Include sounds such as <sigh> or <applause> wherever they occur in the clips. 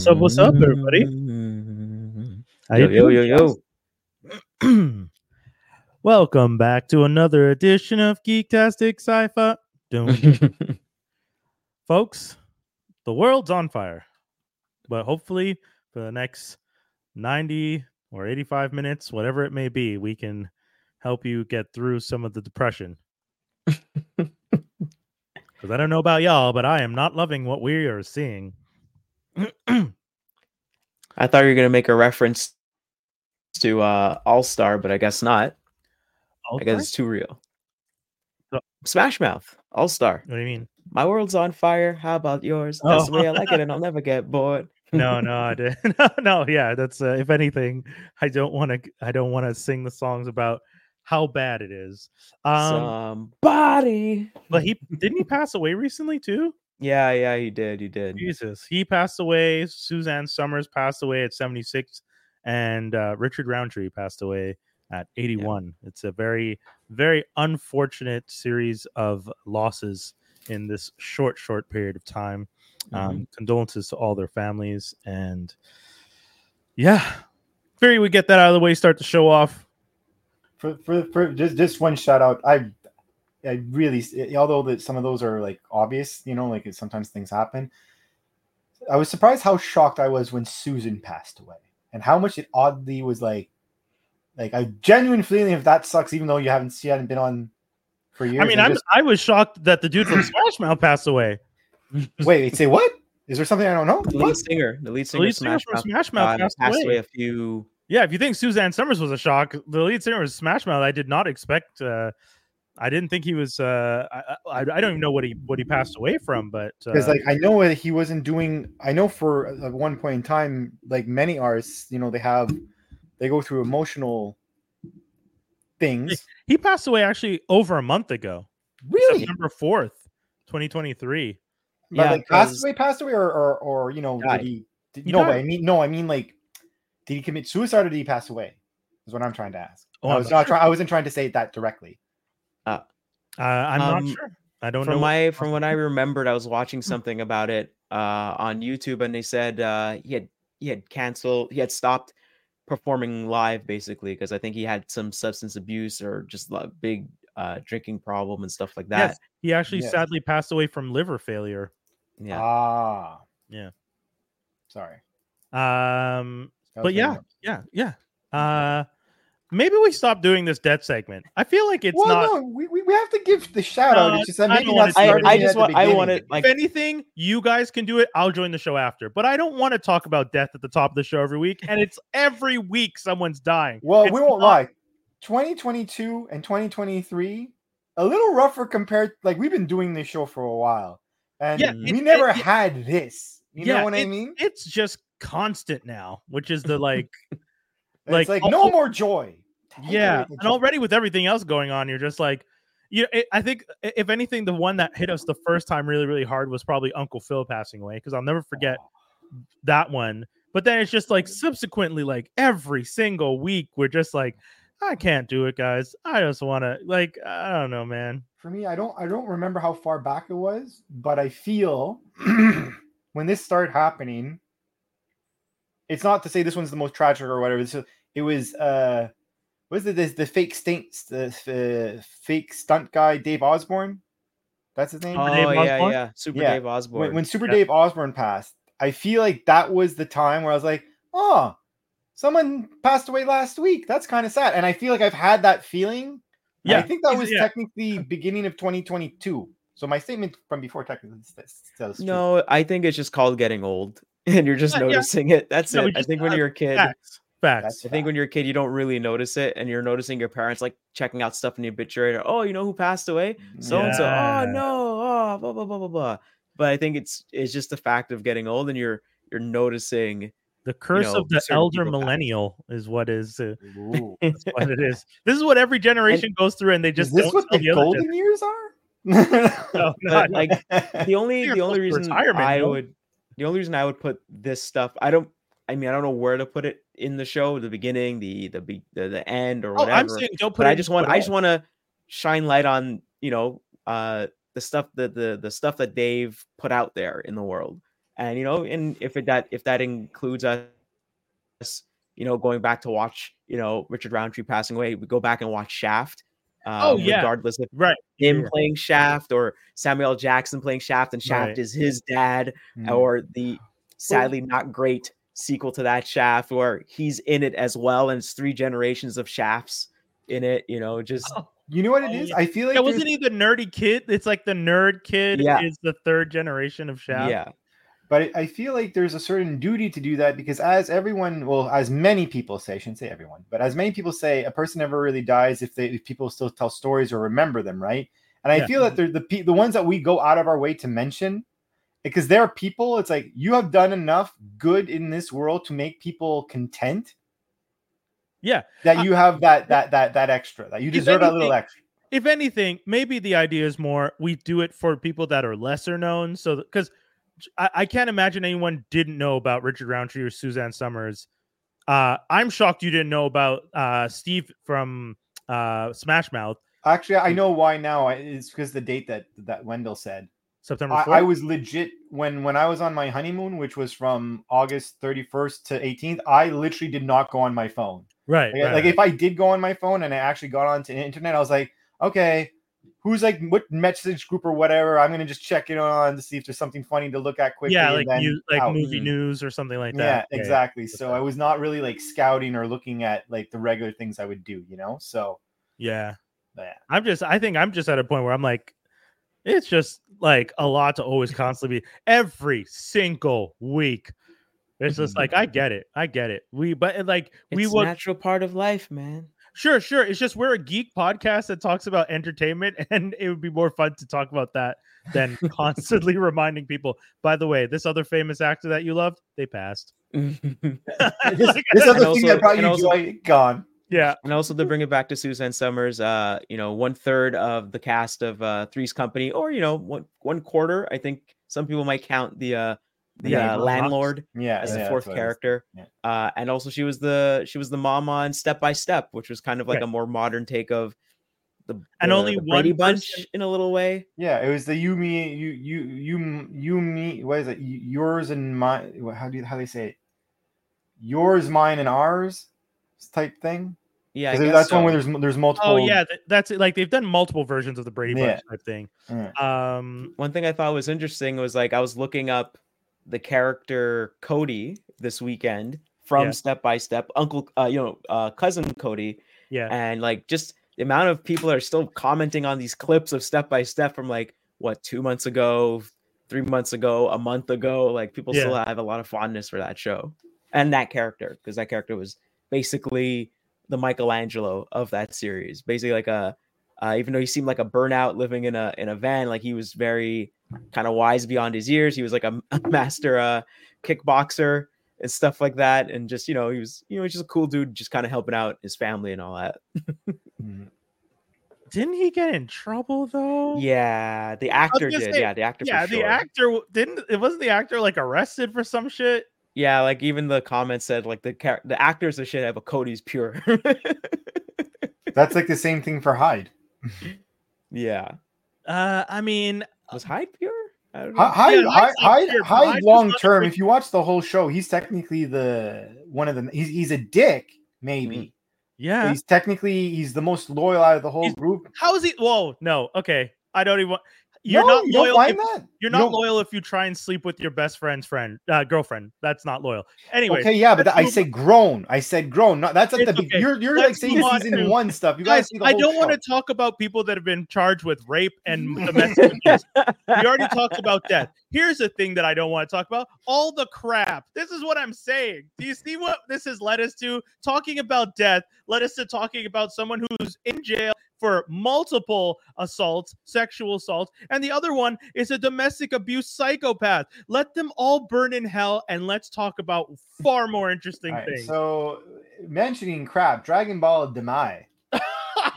What's up? What's up, everybody? How Yo, yo, yo, doing, yo. <clears throat> Welcome back to another edition of Geektastiq Cypha. Doom. <laughs> Folks, the world's on fire. But hopefully, for the next 90 or 85 minutes, whatever it may be, we can help you get through some of the depression. <laughs> Because I don't know about y'all, but I am not loving what we are seeing. I thought you were gonna make a reference to uh All Star, but I guess not. I guess it's too real. So- Smash Mouth, All Star. What do you mean? My world's on fire. How about yours? That's the way I like it, and I'll <laughs> never get bored. no, no, <laughs> I did. <laughs> no, no, yeah, that's uh, if anything, I don't want to. I don't want to sing the songs about how bad it is. Um, Somebody. but he didn't he pass away recently too. Yeah, yeah, he did. He did. Jesus, he passed away. Suzanne Somers passed away at seventy six, and uh, Richard Roundtree passed away at eighty one. It's a very, very unfortunate series of losses in this short, short period of time. Um, condolences to all their families, and yeah, figured we get that out of the way. Start the show off. for, for, for just, just one shout out i i really although that some of those are like obvious you know like sometimes things happen i was surprised how shocked i was when susan passed away and how much it oddly was like like a genuine feeling if that sucks even though you haven't she hadn't been on for years I mean, I'm just- I was shocked that the dude from Smash Mouth passed away. wait <laughs> wait say what is there something i don't know The What? lead singer, the lead singer, the lead singer Smash from Mouth, Smash Mouth uh, passed passed away. away a few. Yeah, if you think Suzanne Somers was a shock, the lead singer was Smash Mouth. I did not expect. Uh, I didn't think he was. Uh, I, I I don't even know what he what he passed away from, but uh, because like I know he wasn't doing. I know for at one point in time, like many artists, you know, they have they go through emotional things. he passed away actually over a month ago, Really, September fourth, twenty twenty three. but Yeah, like passed 'cause- away, passed away, or or, or you know, Died. did he? Did, He no, but died. I mean, no, I mean like, did he commit suicide or did he pass away? Is what I'm trying to ask. Oh, I was not not trying. I wasn't trying to say that directly. Uh, I'm Um, not sure. I don't know. from what- my from what I remembered, I was watching something about it uh, on YouTube, and they said uh, he had he had canceled, he had stopped performing live basically because I think he had some substance abuse or just a big uh, drinking problem and stuff like that. Yes, he actually Yes. sadly passed away from liver failure. Yeah, Ah, Yeah. Sorry. Um, but yeah, dumb. yeah, yeah. Uh, maybe we stop doing this death segment. I feel like it's well, not. no, we, we, we have to give the shout out. No, It's just that I maybe don't wanna it. I, I just want I want beginning. to like if anything, you guys can do it. I'll join the show after. But I don't want to talk about death at the top of the show every week. And it's every week someone's dying. Well, It's we won't not- lie. 2022 and 2023, a little rougher compared. Like we've been doing this show for a while, and Yeah, we it- never it- had this. You Yeah, know what I mean? It's just constant now, which is the <laughs> like, It's like, like, no more joy. Take yeah. And joy. already with everything else going on, you're just like, you know, it, I think if anything, the one that hit us the first time really, really hard was probably Uncle Phil passing away because I'll never forget that one. But then it's just like subsequently, like every single week, we're just like, I can't do it, guys. I just want to, like, I don't know, man. For me, I don't I don't remember how far back it was, but I feel <clears throat> when this started happening, it's not to say this one's the most tragic or whatever. This it was uh was it this the fake stinks the uh, fake stunt guy Dave Osborne? That's his name. oh Dave yeah Osborne? yeah Super Yeah, Dave Osborne. when, when Super Yeah. Dave Osborne passed, I feel like that was the time where I was like, oh, someone passed away last week. That's kind of sad. And I feel like I've had that feeling. Yeah. I think that was yeah. technically beginning of 2022. So my statement from before technically s- says true. no, I think it's just called getting old, <laughs> and you're just Yeah, yeah. noticing it. That's No, we it. I just- think when you're a kid, Facts. Facts. I think when you're a kid, you don't really notice it, and you're noticing your parents like checking out stuff in the obituary. Or, oh, you know who passed away? So and so. Oh no. Oh, blah blah blah blah blah. But I think it's it's just the fact of getting old, and you're you're noticing. the curse know, of the elder people pass. millennial is what is uh, Ooh. <laughs> is what it is. This is what every generation goes through, and they Is just this don't what tell the other golden years are? <laughs> No, <laughs> But like the only the only reason retirement, I would the only reason I would put this stuff I don't I mean I don't know where to put it in the show the beginning the the the, the end or Oh, whatever I'm saying don't put. but it I just want I just want to shine light on you know uh the stuff that the the stuff that Dave put out there in the world and you know, and if it that if that includes us, you know, going back to watch, you know, Richard Roundtree passing away, we go back and watch Shaft. Oh, um, yeah. regardless of Right. him Yeah. playing Shaft or Samuel Jackson playing Shaft, and Shaft Right. is his dad, Mm. or the sadly not great sequel to that Shaft, where he's in it as well, and it's three generations of Shafts in it. You know, just Oh, You know what it is. Oh, yeah. I feel like yeah, wasn't he the nerdy kid? It's like the nerd kid Yeah. is the third generation of Shaft. yeah, but I- I feel like there's a certain duty to do that because as everyone, well, as many people say, I shouldn't say everyone, but as many people say, a person never really dies if they if people still tell stories or remember them, right? And I Yeah. feel that mm-hmm. they're the the ones that we go out of our way to mention because there are people. It's like you have done enough good in this world to make people content Yeah. that you have that that that that extra that you deserve that little extra. if anything, maybe the idea is more we do it for people that are lesser known. So because I, I can't imagine anyone didn't know about Richard Roundtree or Suzanne Somers. Uh, I'm shocked you didn't know about uh, Steve from uh, Smash Mouth Actually, I know why now. It's because the date that that Wendell said. September I, 4th. I was legit when when I was on my honeymoon, which was from August 31st to 18th. I literally did not go on my phone. right, Like, right, like if I did go on my phone and I actually got onto the internet, I was like, okay, who's like what message group or whatever? I'm gonna just check it on to see if there's something funny to look at quickly. yeah, like mu- like out. movie Mhm. news or something like Yeah, that. Okay. exactly. So. I was not really like scouting or looking at like the regular things I would do, you know. So Yeah. Yeah. I'm just I think I'm just at a point where I'm like it's just like a lot to always constantly be every single week. It's just mm-hmm. like I get it. I get it. We but like we it's would natural part of life, man. sure, sure. It's just we're a geek podcast that talks about entertainment <laughs> and it would be more fun to talk about that than constantly <laughs> reminding people, by the way, this other famous actor that you loved, they passed. <laughs> this, Like, this And other thing also- that brought and you also- joy gone. Yeah. And also to bring it back to Suzanne Somers, uh, you know, one third of the cast of uh, Three's Company, or you know, one one quarter. I think some people might count the uh, the Yeah, uh, landlord Yeah, as yeah, the that's fourth what it is. character. Yeah. Uh, and also she was the she was the mom on Step by Step, which was kind of like Right. a more modern take of the And the- only the one Brady Bunch person- in a little way. Yeah, it was the you me you you you you me. What is it? Yours and my. How do you how do they say it? Yours, mine, and ours type thing. Yeah, I 'Cause guess that's so. one where there's there's multiple. Oh yeah, that's it. Like they've done multiple versions of the Brady Bunch Yeah. type thing. Yeah. Um one thing I thought was interesting was like I was looking up the character Cody this weekend from Yeah. Step by Step, Uncle, uh, you know, uh, cousin Cody, yeah. and like just the amount of people are still commenting on these clips of Step by Step from like what two months ago, three months ago, a month ago. Like people still have a lot of fondness for that show and that character because that character was basically the Michelangelo of that series. Basically, like a uh, even though he seemed like a burnout living in a in a van, like he was very kind of wise beyond his years. He was like a, <laughs> a master uh, kickboxer and stuff like that, and just you know he was you know he's just a cool dude, just kind of helping out his family and all that. Mhm. Didn't he get in trouble though? Yeah, the actor did. say, yeah, the actor. Yeah, for the actor didn't it wasn't the actor like arrested for some shit? Yeah, like even the comments said like the char- the actors are shit, but Cody's pure. <laughs> That's like the same thing for Hyde. <laughs> yeah, Uh I mean was Hyde pure? I don't know. Hy- Hyde, Yeah, Hyde, Hyde, pure, Hyde Hyde long term. If you watch the whole show, he's technically the one of the. He's he's a dick, maybe. but yeah. He's technically he's the most loyal out of the whole He's- group. How is he whoa, no, okay. I don't even want you're No, not you loyal. If, that. you're not don't- loyal if you try and sleep with your best friend's friend, uh, girlfriend. That's not loyal. Anyway, Okay, yeah, but I said grown. I said grown. Not that's at the. okay. You're you're like Let's saying on season to- one stuff. You guys guys, I don't want to talk about people that have been charged with rape and <laughs> domestic abuse. We already talked about death. Here's the thing that I don't want to talk about all the crap. This is what I'm saying. Do you see what this has led us to? Talking about death led us to talking about someone who's in jail for multiple assaults, sexual assaults, and the other one is a domestic abuse psychopath. Let them all burn in hell and let's talk about far more interesting right, things. so mentioning crap, Dragon Ball Daima. <laughs>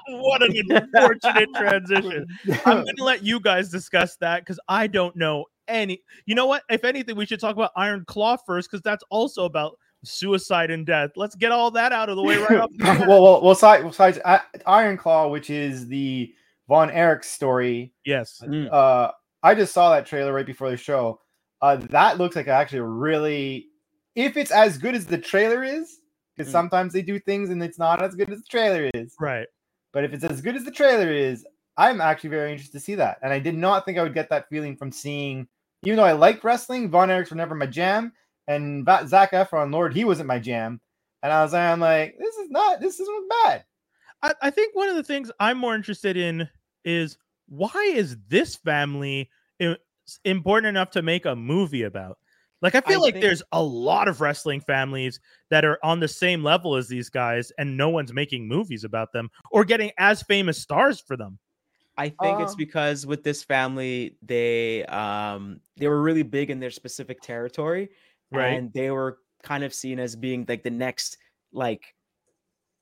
what an unfortunate transition. <laughs> I'm going to let you guys discuss that because I don't know any. You know what? If anything, we should talk about Iron Claw first because that's also about suicide and death. Let's get all that out of the way right off. the bat. well, well, well, side, besides uh, Iron Claw, which is the Von Erich story. yes. Mm. Uh, I just saw that trailer right before the show. Uh, that looks like actually really, if it's as good as the trailer is, because Mm. sometimes they do things and it's not as good as the trailer is. Right. But if it's as good as the trailer is, I'm actually very interested to see that. And I did not think I would get that feeling from seeing, even though I like wrestling, Von Erichs were never my jam, and Zac Efron, Lord, he wasn't my jam. And I was I'm like, this is not, this isn't bad. I, I think one of the things I'm more interested in is why is this family important enough to make a movie about? Like, I feel I like think- there's a lot of wrestling families that are on the same level as these guys, and no one's making movies about them or getting as famous stars for them. I think it's Um, because with this family, they um they were really big in their specific territory, Right. and they were kind of seen as being like the next like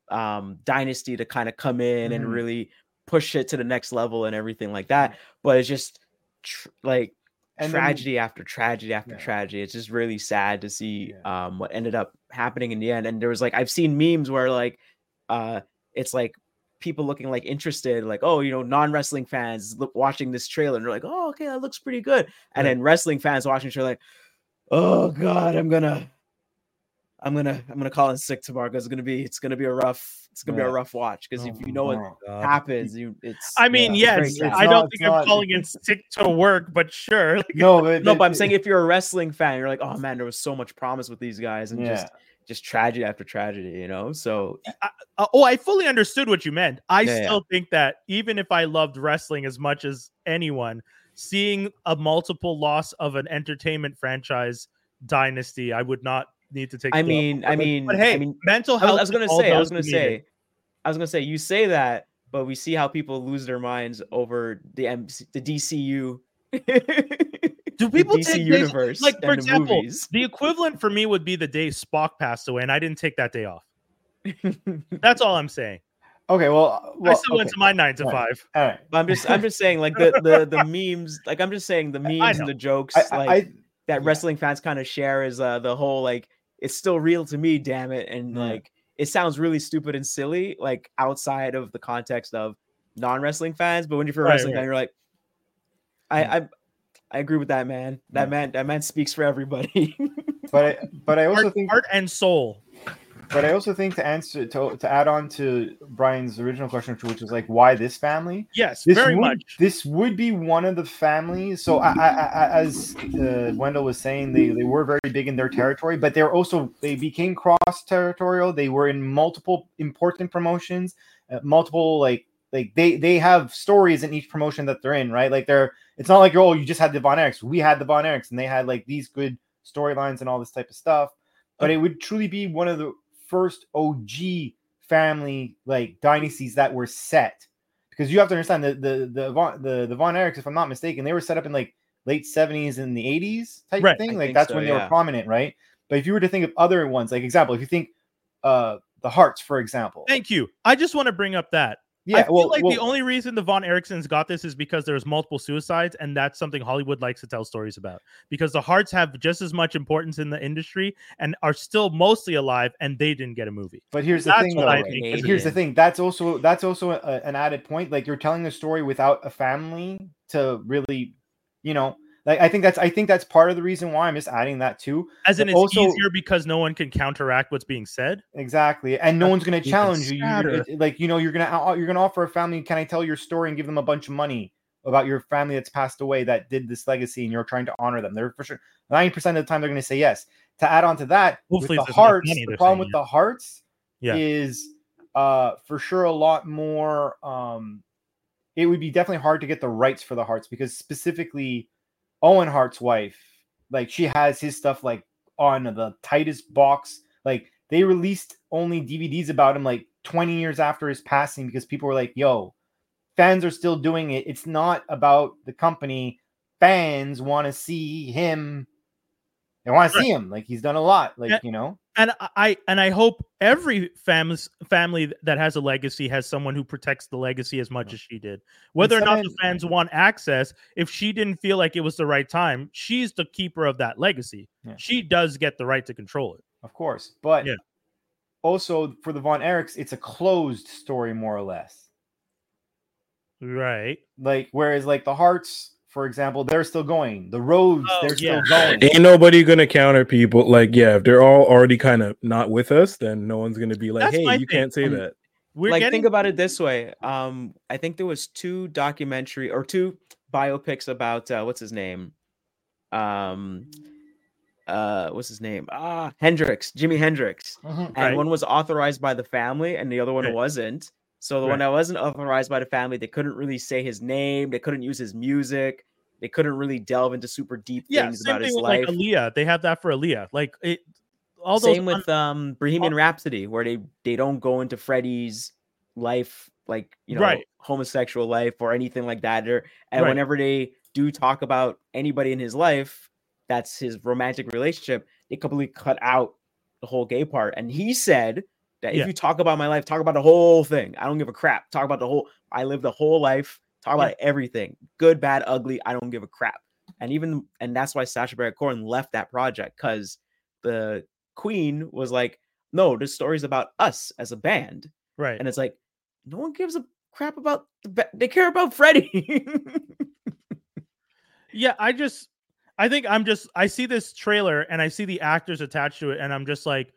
um dynasty to kind of come in and Mhm. really push it to the next level and everything like that. But it's just tr- like And then- tragedy after tragedy after Yeah. tragedy. It's just really sad to see um what ended up happening in the end. And there was like I've seen memes where like uh it's like people looking like interested, like, oh, you know, non-wrestling fans look watching this trailer and they're like, oh, okay, that looks pretty good. And Right. then wrestling fans watching the trailer like, oh god, I'm gonna I'm gonna I'm gonna call in sick tomorrow because it's gonna be it's gonna be a rough it's gonna be a rough watch because if Oh you know what God. happens, you it's I mean, Yeah, yes, very. I don't not- think I'm not- calling in sick to work, but sure. <laughs> Like, No, but, no, but I'm saying if you're a wrestling fan, you're like, oh man, there was so much promise with these guys, and yeah. just just tragedy after tragedy, you know. So Uh, oh, I fully understood what you meant. I Yeah, yeah. still think that even if I loved wrestling as much as anyone, seeing a multiple loss of an entertainment franchise dynasty, I would not need to take. I mean, I mean, but hey, I mean, mental health. I was gonna say, I was gonna who need it. say, I was gonna say, you say that, but we see how people lose their minds over the MC, the DCU. <laughs> Do the people DC take days- like, for and example, movies? The equivalent for me would be the day Spock passed away, and I didn't take that day off. <laughs> That's all I'm saying. Okay, well, well I still went okay, to my nine to Right. five. all right. But I'm just, I'm just saying, like the the the <laughs> memes, like I'm just saying the memes and the jokes, I, like I, that yeah. wrestling fans kind of share is uh the whole like it's still real to me, damn it, and Yeah. like it sounds really stupid and silly, like outside of the context of non-wrestling fans. But when you're a Right, wrestling right. fan, you're like, I I I agree with that man. That Yeah. man that man speaks for everybody. <laughs> but I, but I also Heart, think heart and soul. But I also think to answer to, to add on to Brian's original question, which was like, why this family? Yes, This very would, much. This would be one of the families. So, I, I, I, as uh, Wendell was saying, they, they were very big in their territory, but they're also they became cross territorial. They were in multiple important promotions, uh, multiple like like they they have stories in each promotion that they're in, right? Like they're it's not like oh you just had the Von Erichs. We had the Von Erichs, and they had like these good storylines and all this type of stuff. But it would truly be one of the first OG family like dynasties that were set because you have to understand the the the Von, the, the Von Erichs, if I'm not mistaken, they were set up in like late 70s and the 80s type Right, thing. I Like that's so, when they were prominent, right? But if you were to think of other ones, like example, if you think uh the Hearts, for example, Thank you. I just want to bring up that. Yeah, I feel well, like well, the only reason the Von Ericksons got this is because there's multiple suicides, and that's something Hollywood likes to tell stories about. Because the Hearts have just as much importance in the industry and are still mostly alive, and they didn't get a movie. But here's the thing, though. I right? think But here's the thing. That's also that's also a, an added point. Like you're telling a story without a family to really, you know, like I think that's I think that's part of the reason why I'm just adding that too. As in, it's also- easier because no one can counteract what's being said. Exactly, and no That's one's going to challenge you. You're like you know, you're gonna uh, you're gonna offer a family. Can I tell your story and give them a bunch of money about your family that's passed away that did this legacy, and you're trying to honor them? They're for sure ninety percent of the time they're going to say yes. To add on to that, Hopefully with the hearts, the problem saying with the hearts Yeah. is uh for sure a lot more. Um, it would be definitely hard to get the rights for the hearts because specifically Owen Hart's wife, like she has his stuff like on the tightest box. Like they released only DVDs about him like 20 years after his passing because people were like, yo, fans are still doing it. It's not about the company. Fans want to see him. They want to see him. Like he's done a lot. Like, you know, and I- and I hope every family family that has a legacy has someone who protects the legacy as much as she did. Whether or not the fans want access, if she didn't feel like it was the right time, she's the keeper of that legacy. Yeah. She does get the right to control it. of course. But Yeah. also for the Von Erichs, it's a closed story, more or less. Right. like whereas like the hearts for example, they're still going. The roads, Oh, they're yeah. still going. Ain't nobody gonna counter people. Like, yeah, if they're all already kind of not with us, then no one's gonna be like, That's "Hey, you thing. can't say that." We're like getting think about it this way um i think there was two documentary or two biopics about uh what's his name um uh what's his name ah hendrix jimi hendrix Mhm. and Right. one was authorized by the family and the other one Right. wasn't so the Right. one that wasn't authorized by the family they couldn't really say his name they couldn't use his music they couldn't really delve into super deep yeah, things about his life like Aaliyah. They have that for Aaliyah. Like it, all those same with um Bohemian Rhapsody, where they they don't go into Freddie's life, like you know, Right. homosexual life or anything like that. Or and Right. whenever they do talk about anybody in his life, that's his romantic relationship. They completely cut out the whole gay part. And he said that Yeah. if you talk about my life, talk about the whole thing. I don't give a crap. Talk about the whole. I live the whole life. Talk about everything, good, bad, ugly. I don't give a crap. And even and that's why Sacha Baron Cohen left that project because the Queen was like, "No, this story's about us as a band," right. and it's like, no one gives a crap about the ba- they care about Freddie. <laughs> Yeah, I just I think I'm just I see this trailer and I see the actors attached to it and I'm just like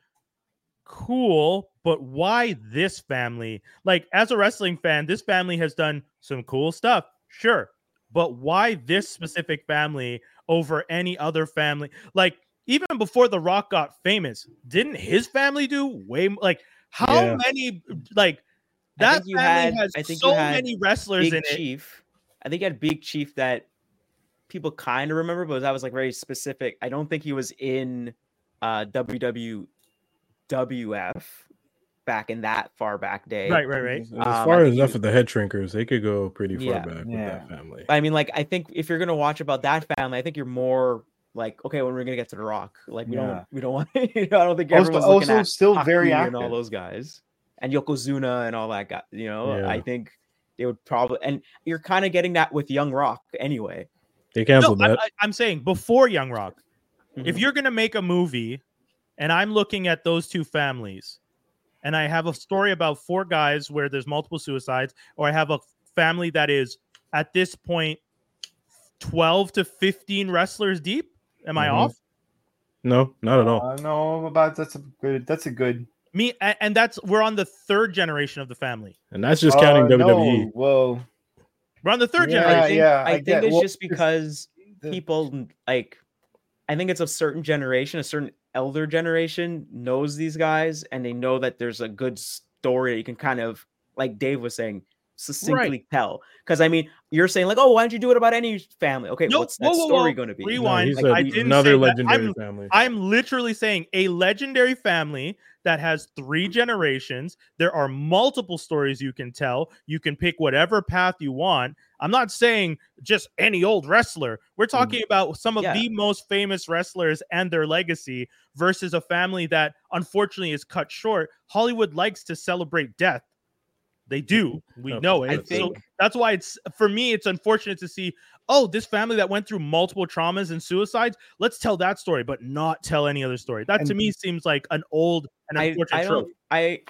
cool, but why this family? Like as a wrestling fan, this family has done some cool stuff. Sure. But why this specific family over any other family? Like even before The Rock got famous, didn't his family do way like how Yeah. many like that family had- has I think you so many wrestlers Big in it. Chief. I think he had Big Chief that people kind of remember, but that was like very specific. I don't think he was in uh WWF back in that far back day. Right, right, right. As Um, I far as enough you- of the head shrinkers, they could go pretty far Yeah. back with Yeah. that family. I mean, like, I think if you're gonna watch about that family, I think you're more like, okay, when we're gonna get to the Rock, like, we Yeah. don't, we don't want, <laughs> you know, I don't think Also, everyone's looking also at still very Haku active. and all those guys, and Yokozuna and all that guy. You know, Yeah. I think they would probably, and you're kind of getting that with Young Rock anyway. They No, canceled I, that. I, I'm saying before Young Rock, if Mhm. you're gonna make a movie, and I'm looking at those two families, and I have a story about four guys where there's multiple suicides, or I have a family that is at this point 12 to 15 wrestlers deep. Am I Mhm. off? no, not at all. Uh, no, about that's a good. That's a good. Me and, and that's we're on the third generation of the family. And that's just counting E. Uh, WWE. No, well, We're on the third Yeah, I generation. think, yeah, I, I think get- it's well, just because the- people like I think it's a certain generation, a certain elder generation knows these guys and they know that there's a good story you can kind of like Dave was saying succinctly tell. Because I mean, you're saying like, oh, why don't you do it about any family? Okay, No, what's that whoa, story going to be? No, Rewind. he Like, said I didn't another say that. legendary I'm- family. I'm literally saying a legendary family that has three generations. There are multiple stories you can tell. You can pick whatever path you want. I'm not saying just any old wrestler. We're mm. talking about some of Yeah. the most famous wrestlers and their legacy versus a family that unfortunately is cut short. Hollywood likes to celebrate death. They do. Mm-hmm. We Okay, know it. I So think- that's why it's for me, it's unfortunate to see, oh, this family that went through multiple traumas and suicides, let's tell that story, but not tell any other story. That to me seems like an old and I, unfortunate I trope. don't I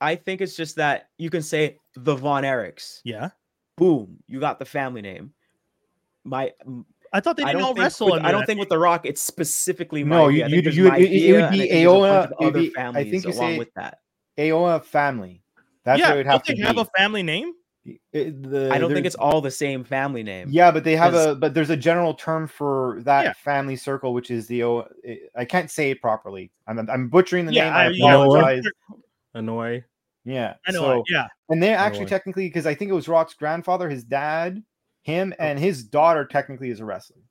I think it's just that you can say the Von Erichs. Yeah. Boom, you got the family name. My I thought they didn't all wrestle. with, I don't that think with The Rock, it's specifically No, Maivia. you- I you- you- it- it would be and I think there's a bunch Aoa, of other be- I think you along say- with that. Aoa family. That's yeah, what it would have don't to they have be. a family name? It- the- I don't think it's all the same family name. Yeah, but they have a but there's a general term for that Yeah. family circle, which is the I can't say it properly. I'm I'm butchering the Yeah, name. I, I yeah, know what? apologize. Annoy. Yeah, I know. So, yeah, and they're actually why. technically because I think it was Rock's grandfather, his dad, him, oh. and his daughter technically is a wrestler.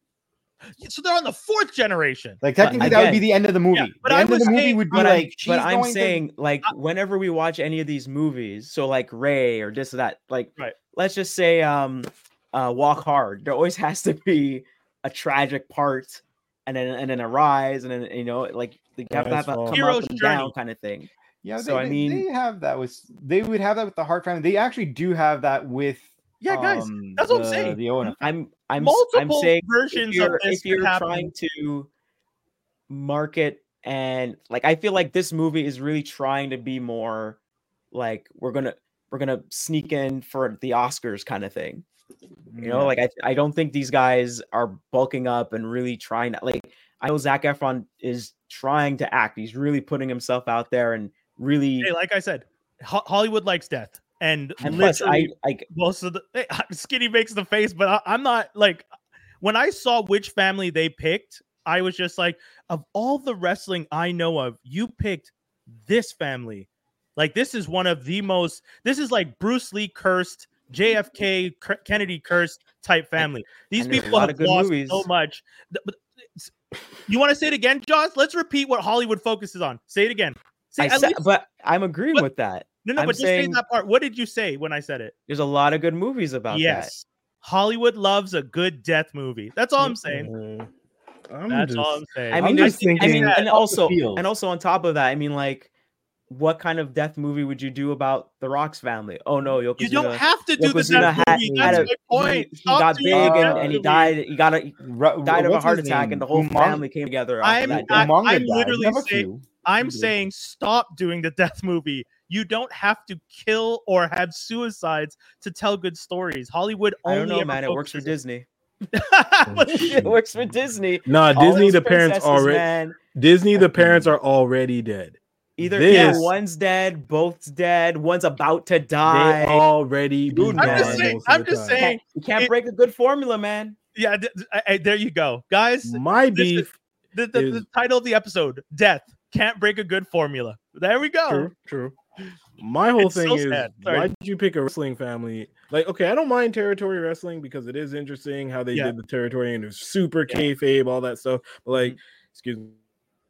So they're on the fourth generation. Like But technically, that would be the end of the movie. Yeah, but the I end of was the movie saying- would be But, I'm, like, she's but I'm going to- saying, like, I- whenever we watch any of these movies, so like Ray or this or that, like, Right. let's just say, um, uh, Walk Hard. There always <laughs> has to be a tragic part, and then and then a rise, and then you know, like you have to have a come Hero's up and journey. down kind of thing. Yeah, So, they, I mean- they have that with they would have that with the Hart family. They actually do have that with Yeah, guys, um, that's what I'm saying. The Owen I'm I'm s- I'm saying versions if you're, of this if you're trying to market and like I feel like this movie is really trying to be more like we're gonna we're gonna sneak in for the Oscars kind of thing. You know, like I, I don't think these guys are bulking up and really trying to like. I know Zac Efron is trying to act. He's really putting himself out there and really. Hey, like I said, Ho- Hollywood likes death, and, and plus, I literally most of the hey, eh, <laughs> Skinny makes the face, but I, I'm not like when I saw which family they picked, I was just like, of all the wrestling I know of, you picked this family. Like this is one of the most. This is like Bruce Lee cursed, JFK Kennedy cursed type family. These and there's a people have lost movies. so much. Th- but it's- You want to say it again, Josh? Let's repeat what Hollywood focuses on. Say it again. Say I said, least- but I'm agreeing But- with that. No, no, I'm but just saying- say that part. What did you say when I said it? There's a lot of good movies about that. yes. Hollywood loves a good death movie. That's all I'm saying. Mm, I'm That's just, all I'm saying. I I'm mean, just I, think- I mean, and also, and also on top of that, I mean, like, what kind of death movie would you do about the Rock's family? Oh no, Yokozuna, you don't have to do the Yokozuna death had, movie. That's a, my point. He, he Stop got doing big and, and he died. He got a, Ru- died of a heart attack, name? and the whole Umang- family came together. I'm- that I- death. Umaga I'm literally saying- I'm saying stop doing the death movie. You don't have to kill or have suicides to tell good stories. Hollywood only. I don't know, man. It works for Disney. <laughs> Oh, it works for Disney. Nah, All Disney. The parents princesses, already. man. Disney. The parents mm. are already dead. Either yeah, one's dead, both's dead, one's about to They die. already. Dude, be I'm man. just saying. I'm just time. saying. you can't it- break a good formula, man. Yeah, th- th- I- I- there you go, guys. My This is- beef. The, the, the title of the episode: Death can't break a good formula. There we go. True, true. My whole It's so thing is why did you pick a wrestling family? Like, okay, I don't mind territory wrestling because it is interesting how they Yeah. did the territory and it was super kayfabe, all that stuff. But like, Mm-hmm. excuse me,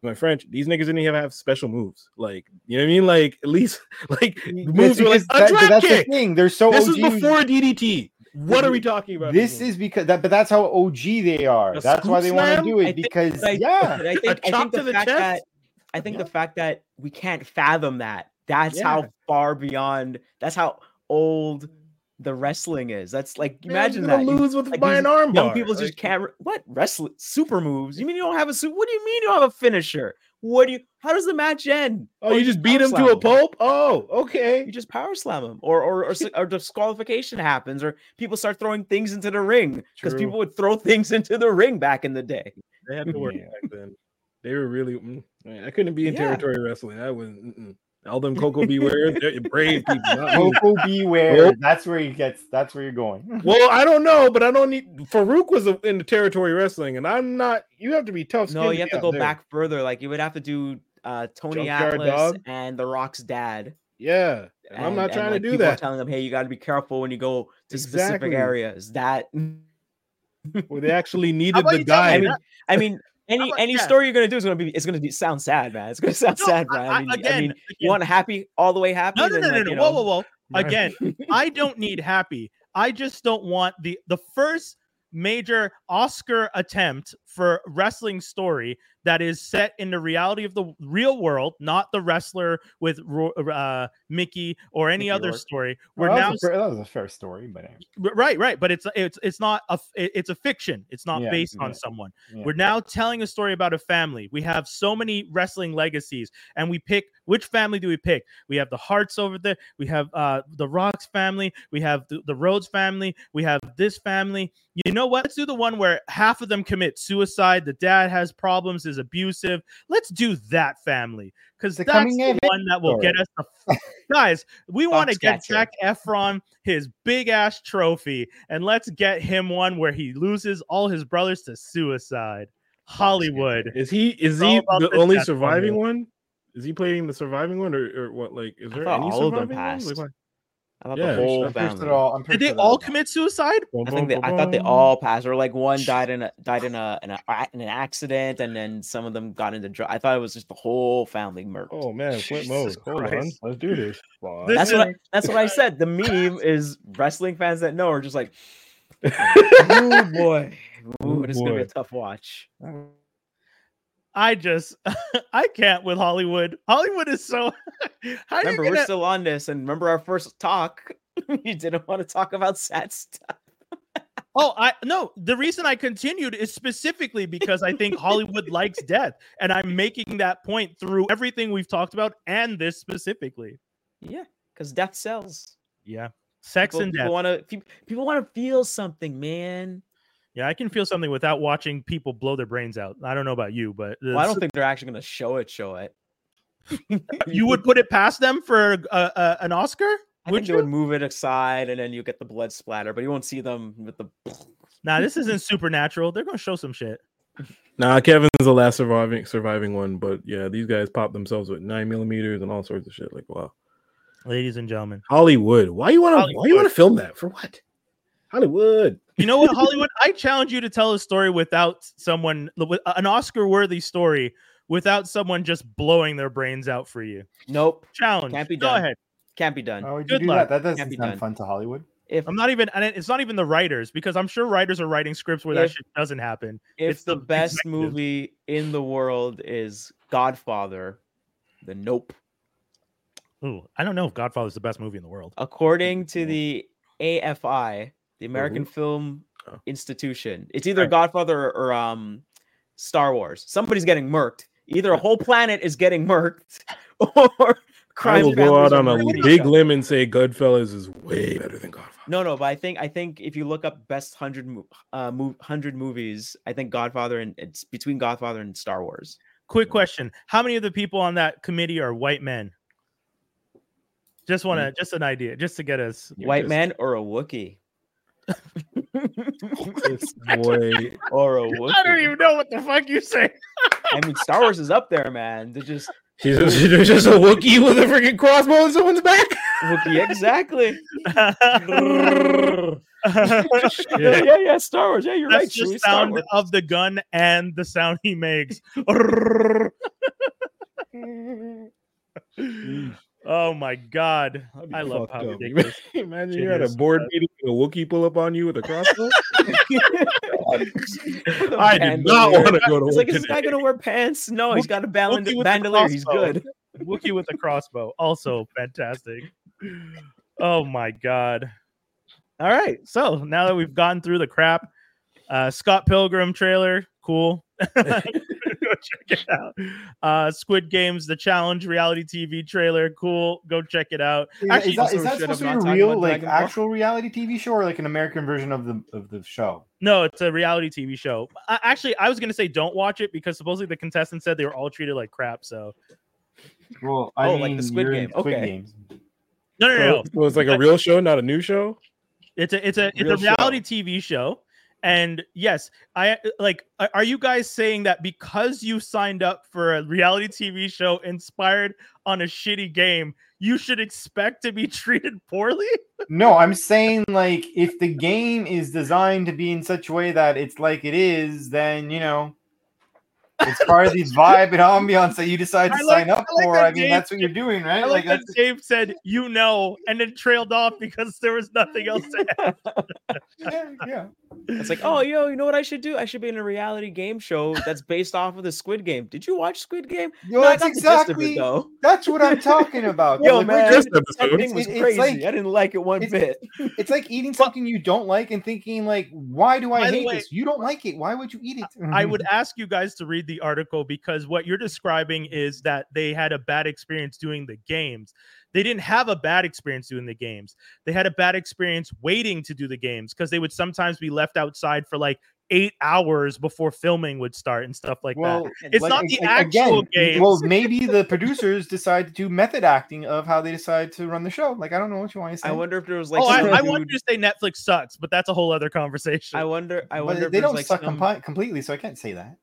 my French, these niggas didn't even have special moves. Like, you know what I mean? Like, at least <laughs> like moves were like because a that- drop that's the thing. They're so This OG. is before DDT. What are we talking about? This is because that, but that's how OG they are. A that's why scoop they want to do it think- because I- yeah, I think, I think the the fact chest? that I think Yeah. the fact that we can't fathom that. That's Yeah. how far beyond. That's how old the wrestling is. That's like Man, imagine that. lose with like by an arm young people just can't. re- What wrestling super moves? You mean you don't have a su- What do you mean you don't have a finisher? What do you? How does the match end? Oh, you just beat him to a pulp? Oh, okay. You just power slam him, or or or, <laughs> or disqualification happens, or people start throwing things into the ring because people would throw things into the ring back in the day. They had to work <laughs> back then. They were really. mm, man, I couldn't be in Yeah. territory wrestling. I was all them Koko B. Ware. They're brave people. not. Coco beware. Nope. That's where he gets. That's where you're going. <laughs> Well, I don't know, but I don't need. Farouk was in the territory wrestling, and I'm not. You have to be tough. No, you have to go there. back further. Like you would have to do uh Tony Junkyard Atlas Dog? and The Rock's dad. Yeah, and I'm not and, trying like, to do people are that. telling them, hey, you got to be careful when you go to specific areas. That Where they actually <laughs> needed about the you tell me I guy. mean, I mean, any any yeah. story you're gonna do is gonna be it's gonna be sound sad, man. It's gonna <laughs> sound No, sad, man. I- I, mean, I again, mean, again, you want happy all the way happy? no, no, no, no, like, no. you Whoa, whoa, whoa. <laughs> Again, I don't need happy. I just don't want the the first major Oscar attempt for wrestling story that is set in the reality of the real world, not the wrestler with uh, Mickey or any Mickey other story. We're Well, that, now was a, that was a fair story, but anyway. Right right but it's it's it's not a it's a fiction. It's not Yeah, based on someone. yeah. we're now telling a story about a family. We have so many wrestling legacies and we pick which family do we pick? We have the hearts over there we have uh the rocks family we have the, the rhodes family we have this family. You know what? Let's do the one where half of them commit suicide the dad has problems is abusive let's do that family because The that's the one that will get us the <laughs> guys we want to get Foxcatcher. Zac Efron his big ass trophy and let's get him one where he loses all his brothers to suicide Hollywood Is he? Is he the the only surviving formula. one? Is he playing the surviving one, or, or what? Like, is there thought any all of them surviving ones? Like, passed. what- I thought Yeah, the whole I'm sure family. they're all- I'm did they all done. commit suicide I think they, I thought they all passed, or like one died in a died in a in, a, in an accident, and then some of them got into drug. I thought it was just the whole family murked. Oh man, flip mode. Hold on, let's do this. Wow. This that's is- what I, that's what I said. The meme <laughs> is wrestling fans that know are just like, <laughs> oh boy, Ooh, Ooh, it's gonna be a tough watch. I just <laughs> I can't with Hollywood Hollywood is so <laughs> Remember, you we're still on this, and remember our first talk. <laughs> you didn't want to talk about sad stuff. Oh, I no. The reason I continued is specifically because I think Hollywood likes death, and I'm making that point through everything we've talked about and this specifically. Yeah, because death sells. Yeah, Sex People, and people death. want to people want to feel something, man. Yeah, I can feel something without watching people blow their brains out. I don't know about you, but Well, I don't think they're actually gonna show it. Show it. <laughs> you would put it past them for uh, uh, an Oscar. I would think they would move it aside, and then you get the blood splatter, but you won't see them with the. <laughs> Nah, this isn't supernatural. They're gonna show some shit. Nah, Kevin's the last surviving surviving one, but yeah, these guys pop themselves with nine millimeters and all sorts of shit. Like, wow, Ladies and gentlemen, Hollywood. Why you want to? Why you want to film that for what? Hollywood. you know what, Hollywood? I challenge you to tell a story without someone, an Oscar-worthy story, without someone just blowing their brains out for you. Nope, Challenge. Can't be done. Go done. ahead. can't be done. Why would you Good do luck. that? That Can't be doesn't sound done. fun to Hollywood. If I'm not even, and it's not even the writers because I'm sure writers are writing scripts where that shit doesn't happen. if it's the the best executives. movie in the world is Godfather, then nope. Ooh, I don't know if Godfather's the best movie in the world. According to the AFI, the American who? Film Oh. Institution, it's either Right. Godfather or, or um Star Wars. Somebody's getting murked. Either a whole planet is getting murked, <laughs> or I will go out on a big other. limb and say Goodfellas is way better than Godfather. No, no, but I think I think if you look up best hundred mo- uh hundred movies, I think Godfather and it's between Godfather and Star Wars. Quick question: How many of the people on that committee are white men? Just want to, just an idea, just to get us. White just- man or a Wookiee? This <laughs> boy. or a Wookiee. I don't even know what the fuck you say. I mean, Star Wars is up there, man. They're just He's just, <laughs> there's just a Wookiee with a freaking crossbow in someone's back. Wookiee, exactly. Yeah, <laughs> yeah, yeah, Star Wars. Yeah, you're right. the Chewie, sound of the gun and the sound he makes. oh my god! I love fucked how up. ridiculous. Imagine shit you're at a board meeting and a Wookiee pull up on you with a crossbow. <laughs> With a I did not want to go to It's like, is this guy gonna wear pants? No, he's got a band- Wookiee with the bandolier. He's good. Wookie with a crossbow, also fantastic. Oh my god! All right, so now that we've gotten through the crap, uh, Scott Pilgrim trailer, cool. <laughs> Go check it out. Uh, Squid Games, the challenge reality TV trailer, cool. Go check it out. Is, Actually, is that, also that should have supposed to be a real, like Dragon Ball. actual reality TV show, or like an American version of the of the show? No, it's a reality TV show. Uh, actually, I was gonna say don't watch it because supposedly the contestants said they were all treated like crap. So Well, I Oh, mean, like the Squid you're Game. Squid Okay. Games. no, no, no, no. So, so it's like a real show, not a new show. It's a it's a it's Real a reality TV show. And yes, I like are you guys saying that because you signed up for a reality TV show inspired on a shitty game, you should expect to be <laughs> treated poorly? No, I'm saying like if the game is designed to be in such a way that it's like it is, then you know it's part of the vibe and ambiance that you decide to like- sign up I like for. I mean, Dave- that's what you're doing, right? I like that that's Dave said, you know, and then trailed off because there was nothing else to add. <laughs> yeah, yeah. It's like, oh, yo, you know what I should do? I should be in a reality game show that's based off of the Squid Game. Did you watch Squid Game? Yo, No, I that's got the gist of it, exactly though. that's what I'm talking <laughs> about. Yo, man, just- This episode. thing was It- crazy. like- I didn't like it one it's- bit. it's like eating something you don't like and thinking like, why do I By hate way- this? You don't like it. Why would you eat it? I would ask you guys to read the article because what you're describing is that they had a bad experience doing the games. They didn't have a bad experience doing the games. They had a bad experience waiting to do the games because they would sometimes be left outside for like eight hours before filming would start and stuff like well, that. It's like, not the a- a- actual again, games. Well, maybe the producers decide to do method acting of how they decide to run the show. Like, I don't know what you want to say. I wonder if there was like oh, I, I want you to say Netflix sucks, but that's a whole other conversation. I wonder. I But wonder if they don't like suck some, compi- completely, so I can't say that.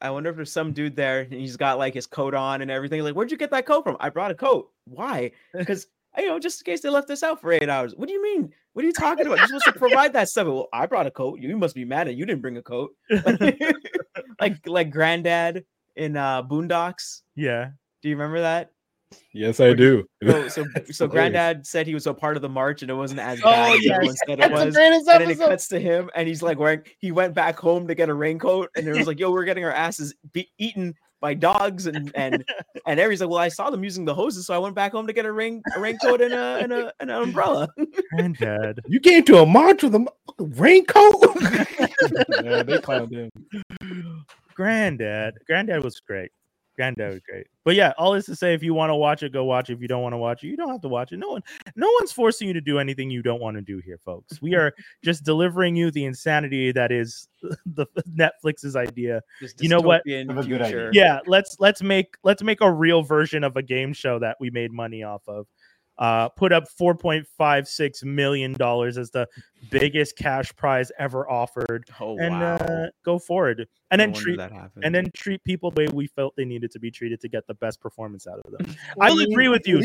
I wonder if there's some dude there and he's got like his coat on and everything. Like, where'd you get that coat from? I brought a coat. Why? <laughs> Because you know, just in case they left this out for eight hours. What do you mean? What are you talking about? You're supposed to <laughs> provide that stuff. Well, I brought a coat. You must be mad at you didn't bring a coat. <laughs> like like granddad in uh Boondocks. yeah. Do you remember that? Yes, I do. So <laughs> so, so granddad said he was a part of the march and it wasn't as Oh, bad as yes. everyone said it was. greatest And then it cuts to him, and he's like wearing. He went back home to get a raincoat, and it was like, "Yo, we're getting our asses be- eaten by dogs," and and <laughs> and everybody's like, "Well, I saw them using the hoses, so I went back home to get a rain a raincoat and a and, a, and an umbrella." Granddad. You came to a march with a raincoat. <laughs> yeah, they clowned him. Granddad. Granddad was great. Granddad was great. But yeah, all this to say, if you want to watch it, go watch it. If you don't want to watch it, you don't have to watch it. No one, no one's forcing you to do anything you don't want to do here, folks. We are <laughs> just delivering you the insanity that is <laughs> the Netflix's idea. This You know what? a good idea. Yeah, let's let's make let's make a real version of a game show that we made money off of. Uh, put up 4.56 million dollars as the biggest cash prize ever offered, Oh and wow. uh, go forward. And No then treat and then treat people the way we felt they needed to be treated to get the best performance out of them. <laughs> I will agree with you,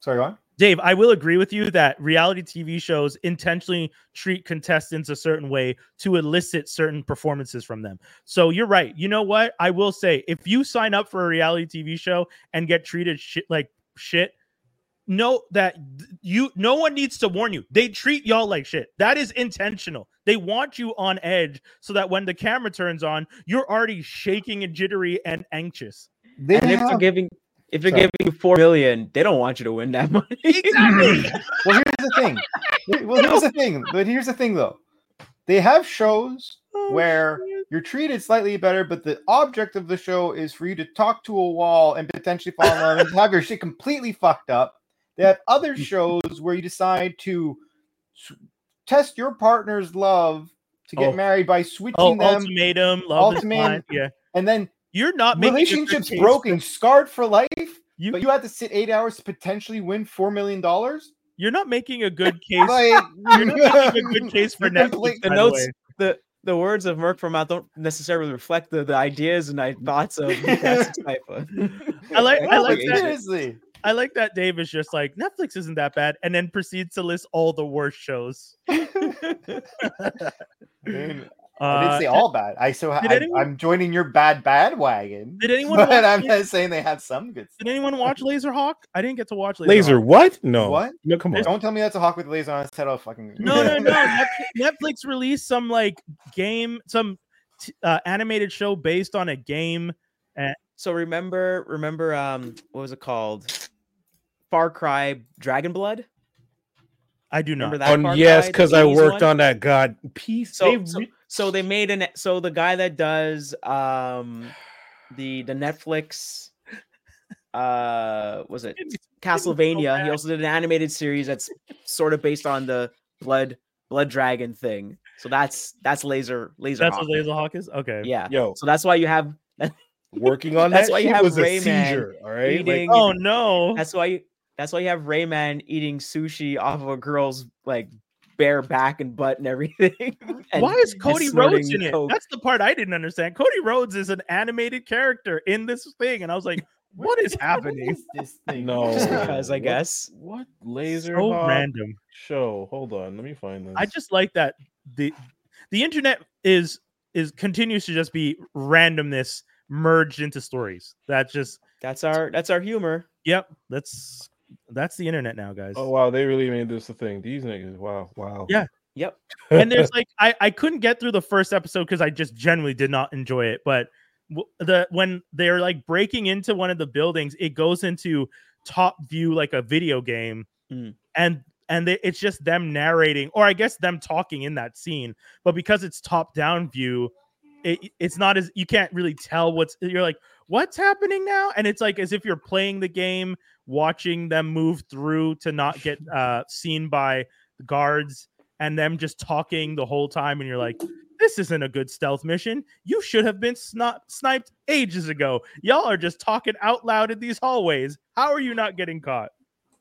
Sorry, go on. Dave. I will agree with you that reality TV shows intentionally treat contestants a certain way to elicit certain performances from them. So you're right. You know what? I will say if you sign up for a reality TV show and get treated shit like shit, know that you no one needs to warn you. They treat y'all like shit. That is intentional. They want you on edge so that when the camera turns on, you're already shaking and jittery and anxious. They and if they're giving if they're Sorry. giving you four million, they don't want you to win that <laughs> money. Exactly. <laughs> well, here's the thing. Well, here's the thing. But here's the thing, though. They have shows oh, where you're treated slightly better, but the object of the show is for you to talk to a wall and potentially fall in love and have your shit completely fucked up. They have other shows where you decide to test your partner's love to get Oh. married by switching Oh, them, ultimatum, love Ultimatum. Yeah, and then you're not making relationships broken, scarred for life. You, but you have to sit eight hours to potentially win four million dollars. you're not making a good <laughs> case. Like, you're not making a good case for <laughs> Netflix. The notes- the the words of Merc from out don't necessarily reflect the, the ideas and I thoughts of Sniper. <laughs> I like- I like that. seriously. I like that Dave is just like Netflix isn't that bad, and then proceeds to list all the worst shows. <laughs> <laughs> I, mean, I Uh, didn't say all bad. I so did I, anyone- I'm joining your bad bad wagon. Did anyone <laughs> But watch I'm not saying they have some good. Did anyone watch Laserhawk? I didn't get to watch Laserhawk. Laser what? No. What? No, come on. Don't tell me that's a hawk with a laser on its head. I'll fucking No, no, no. Netflix, Netflix released some like game, some t- uh, animated show based on a game. so remember remember um what was it called? Far Cry Dragon Blood? I do not. Remember that? On Far yes, because I worked one? on that god piece. So, They so, re- so they made an so the guy that does um the the Netflix uh was it Castlevania? He also did an animated series that's sort of based on the blood blood dragon thing. So that's that's laser laser. That's Hawk. what Laserhawk is. Okay. Yeah. yo So that's why you have working on <laughs> That's that That's why you have was a Rayman seizure. All right, like, Oh no. that's why you that's why you have Rayman eating sushi off of a girl's like bare back and butt and everything. <laughs> and- Why is Cody Rhodes in it? coke. That's the part I didn't understand. Cody Rhodes is an animated character in this thing, and I was like, <laughs> "What is happening?" What is this thing? no, Just because, I What- guess. What laser So random. show? Hold on, let me find this. I just like that the the internet is is continues to just be randomness merged into stories. That's just That's our that's our humor. yep. That's that's the internet now, guys. Oh wow, they really made this a thing. These niggas, wow, wow. Yeah. Yep. and there's like I I couldn't get through the first episode because I just generally did not enjoy it. But w- the when they're like breaking into one of the buildings, it goes into top view like a video game, Mm. and and they, it's just them narrating, or I guess them talking in that scene. But because it's top down view, it, it's not as you can't really tell what's you're like what's happening now, and it's like as if you're playing the game, watching them move through to not get <laughs> uh seen by the guards and them just talking the whole time and you're like this isn't a good stealth mission you should have been sni- sniped ages ago y'all are just talking out loud in these hallways how are you not getting caught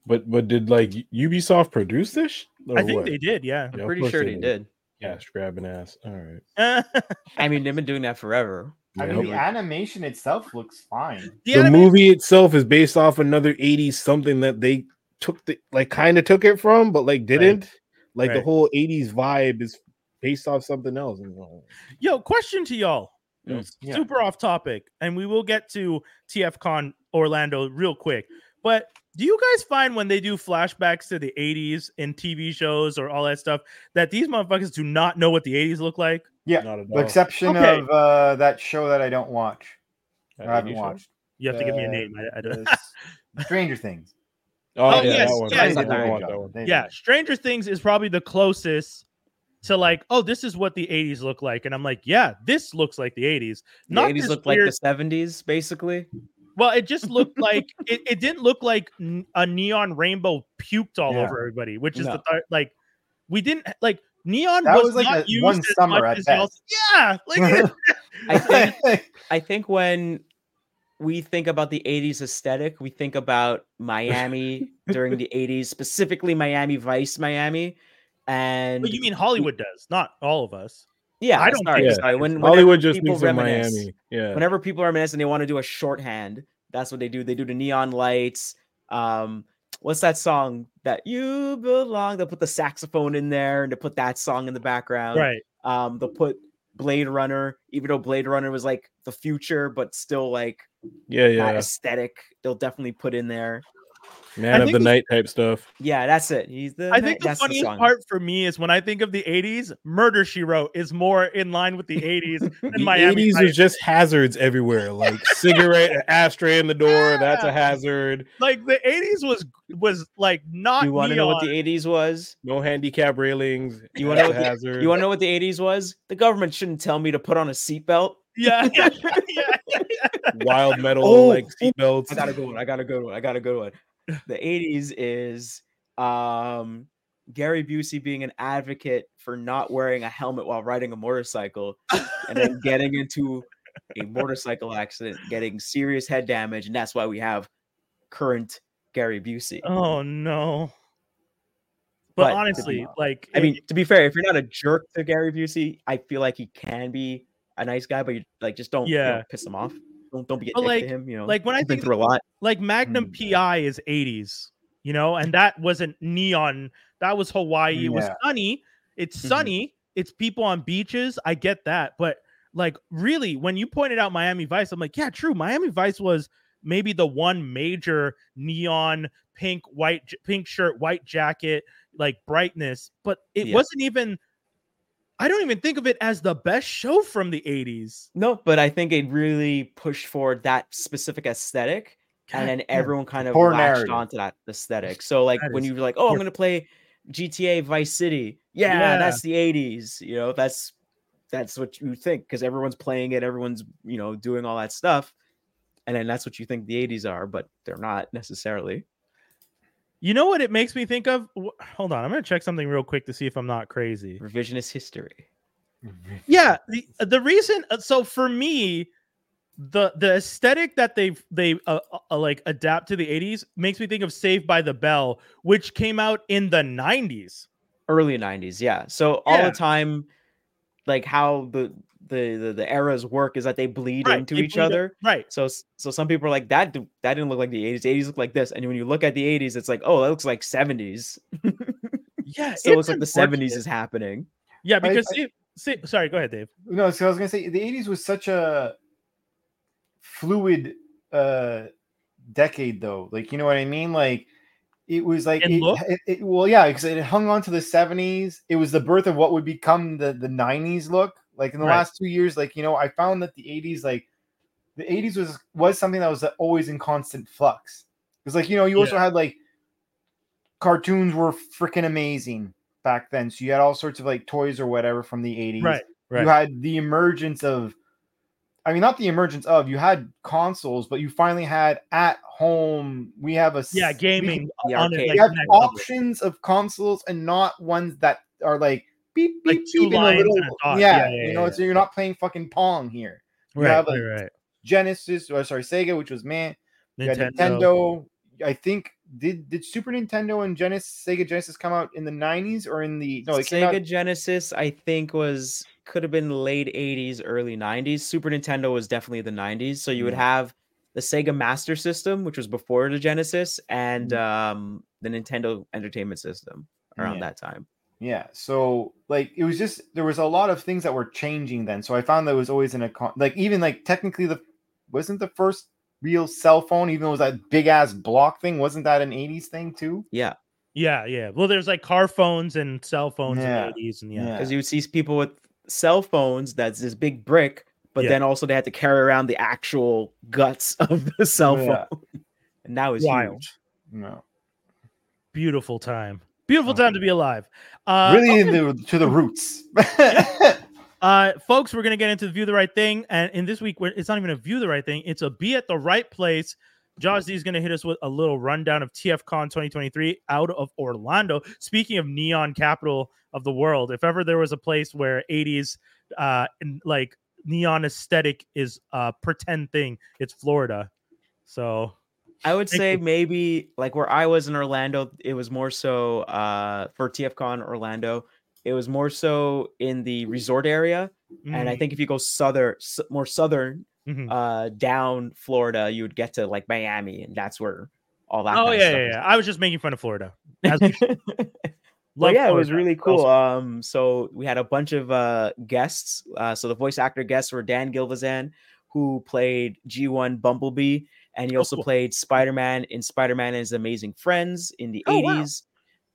But but did like Ubisoft produce this? i think what? they did yeah I'm Yeah, pretty sure they they did. did. Cash grabbing ass. All right. <laughs> I mean, they've been doing that forever. I Yeah, mean, the but- animation itself looks fine. the anime- movie itself is based off another 80s something that they took the like kind of took it from, but like didn't. Like the whole 80s vibe is based off something else. Yo question to y'all Mm, S- yeah. super off topic and we will get to tfcon orlando real quick but do you guys find when they do flashbacks to the 80s in tv shows or all that stuff that these motherfuckers do not know what the 80s look like Yeah, not at with all. exception Okay. of uh, that show that I don't watch. That I haven't 80s show? watched. you have to give me a name I, I don't <laughs> Stranger Things. Oh, Oh, yeah, yes, that one. yes. I They did did a not good want that one. Yeah stranger things is probably the closest to like, oh, this is what the 80s look like. And I'm like, yeah, this looks like the 80s. The Not 80s look weird, like the 70s, basically. well, it just looked <laughs> like it, it didn't look like a neon rainbow puked all Yeah. over everybody, which is No. the th- like we didn't like neon That was, was like not a- used one as summer much at as y'all- best. Yeah, like <laughs> I think <laughs> I think when we think about the 80s aesthetic, we think about Miami <laughs> during the 80s, specifically Miami Vice Miami. And but you mean Hollywood does, not all of us. yeah, I don't sorry, think Yeah. sorry. When Hollywood whenever just people thinks of reminisce- Miami. Yeah. Whenever people reminisce and they want to do a shorthand, that's what they do. They do the neon lights. Um, what's that song that you belong? They'll put the saxophone in there and to put that song in the background. Right. Um, they'll put Blade Runner, even though Blade Runner was like the future, but still like yeah, yeah. aesthetic. They'll definitely put in there. Man of the the- night type stuff. Yeah, that's it. He's the. I think the that's funniest song. part for me is when I think of the 80s, Murder She Wrote is more in line with the 80s <laughs> than The Miami. 80s Vice. was just hazards everywhere, like cigarette, an <laughs> ashtray in the door. That's a hazard. like the 80s was was like not You want to know what the 80s was? No handicap railings. You wanna know a what the- hazard. You want to know what the 80s was? The government shouldn't tell me to put on a seatbelt. yeah, yeah, <laughs> yeah, yeah. wild metal Oh, like oh, seatbelts. I got a good one. I got a good one. I got a good one. The 80s is um Gary Busey being an advocate for not wearing a helmet while riding a motorcycle and then getting into a motorcycle accident, getting serious head damage, and that's why we have current Gary Busey. Oh no. But, But to be- honestly, like I mean, to be fair, if you're not a jerk to Gary Busey, I feel like he can be a nice guy, but you like just don't, you know, Yeah. piss him off. Don't don't be a dick like- to him. You know, like when I been think through a lot. like Magnum Mm. PI is 80s, you know, and that wasn't neon. That was Hawaii. It was Yeah. sunny. It's Mhm. sunny. It's people on beaches. I get that. But like really, when you pointed out Miami Vice, I'm like, yeah, true. Miami Vice was maybe the one major neon pink, white, pink shirt, white jacket, like brightness, but it Yeah. wasn't even I don't even think of it as the best show from the 80s. No, but I think it really pushed forward that specific aesthetic, and then everyone kind of Poor latched narrative. onto that aesthetic. So, like That when is you were like, "Oh, I'm gonna play GTA Vice City," yeah, Yeah. that's the '80s. You know, that's that's what you think because everyone's playing it, everyone's you know doing all that stuff, and then that's what you think the '80s are, but they're not necessarily. You know what it makes me think of? Hold on, I'm gonna check something real quick to see if I'm not crazy. Revisionist history. Yeah, the the reason uh, so for me, the the aesthetic that they've they uh, uh, like adapt to the 80s makes me think of Saved by the Bell, which came out in the 90s. early 90s yeah so all Yeah. the time like how the the the, the eras work is that they bleed Right, into they each bleed in- other Right. so so some people are like that that didn't look like the 80s the 80s look like this and when you look at the 80s it's like oh that looks like 70s <laughs> Yeah. so it looks like the 70s is happening Yeah, because I- see, see, sorry, go ahead, Dave. No, so I was gonna say the '80s was such a fluid uh decade, though. Like, you know what I mean? Like, it was like it, it- it- well, yeah, because it hung on to the '70s. It was the birth of what would become the the '90s look. Like in the Right. last two years, like you know, I found that the '80s, like the '80s, was was something that was always in constant flux. Because, like you know, you also had like cartoons were freaking amazing back then. So you had all sorts of like toys or whatever from the '80s Right. Right. you had the emergence of i mean not the emergence of you had consoles but you finally had at home we have a yeah, gaming The on we have options of consoles and not ones that are like beep beep Like two beep lines and a dot. yeah, Yeah, yeah, you know yeah. so you're not playing fucking pong here you right, have, right, like, right. genesis or sorry sega which was man you Nintendo. nintendo i think did did super nintendo and genesis sega genesis come out in the 90s or in the no it came sega out genesis i think was could have been late 80s early 90s super nintendo was definitely the 90s so you would have the sega master system which was before the genesis and um the nintendo entertainment system around Yeah. that time Yeah. So like it was just there was a lot of things that were changing then. So I found that it was always in a con- like even like technically the wasn't the first real cell phone even though it was that big ass block thing wasn't that an 80s thing too? yeah Yeah, yeah. Well, there's like car phones and cell phones Yeah. in the 80s, and yeah. Yeah. because you would see people with cell phones that's this big brick but Yeah. then also they had to carry around the actual guts <laughs> of the cell Yeah. phone and that was Wild. huge No. Beautiful time. Beautiful time to be alive. Uh, really okay. into to the roots. <laughs> Uh, folks, we're gonna get into the view the right thing, and in this week, it's not even a view the right thing; it's a be at the right place. Josh Z is gonna hit us with a little rundown of TFCon 2023 out of Orlando. Speaking of neon capital of the world, if ever there was a place where 80s, uh, like neon aesthetic is a pretend thing, it's Florida. So I would say maybe like where I was in Orlando, it was more so uh for TFCon Orlando. It was more so in the resort area, and I mm, think if you go southern, more southern, mhm. uh, down Florida, you would get to like Miami, and that's where all that. oh yeah, yeah, yeah. I was just making fun of Florida. As we should. But Love yeah, it was really cool. Um, so we had a bunch of uh guests. Uh, so the voice actor guests were Dan Gilvezan, who played G1 Bumblebee, and he Oh, also cool. played Spider-Man in Spider-Man and His Amazing Friends in the Oh, wow. 80s.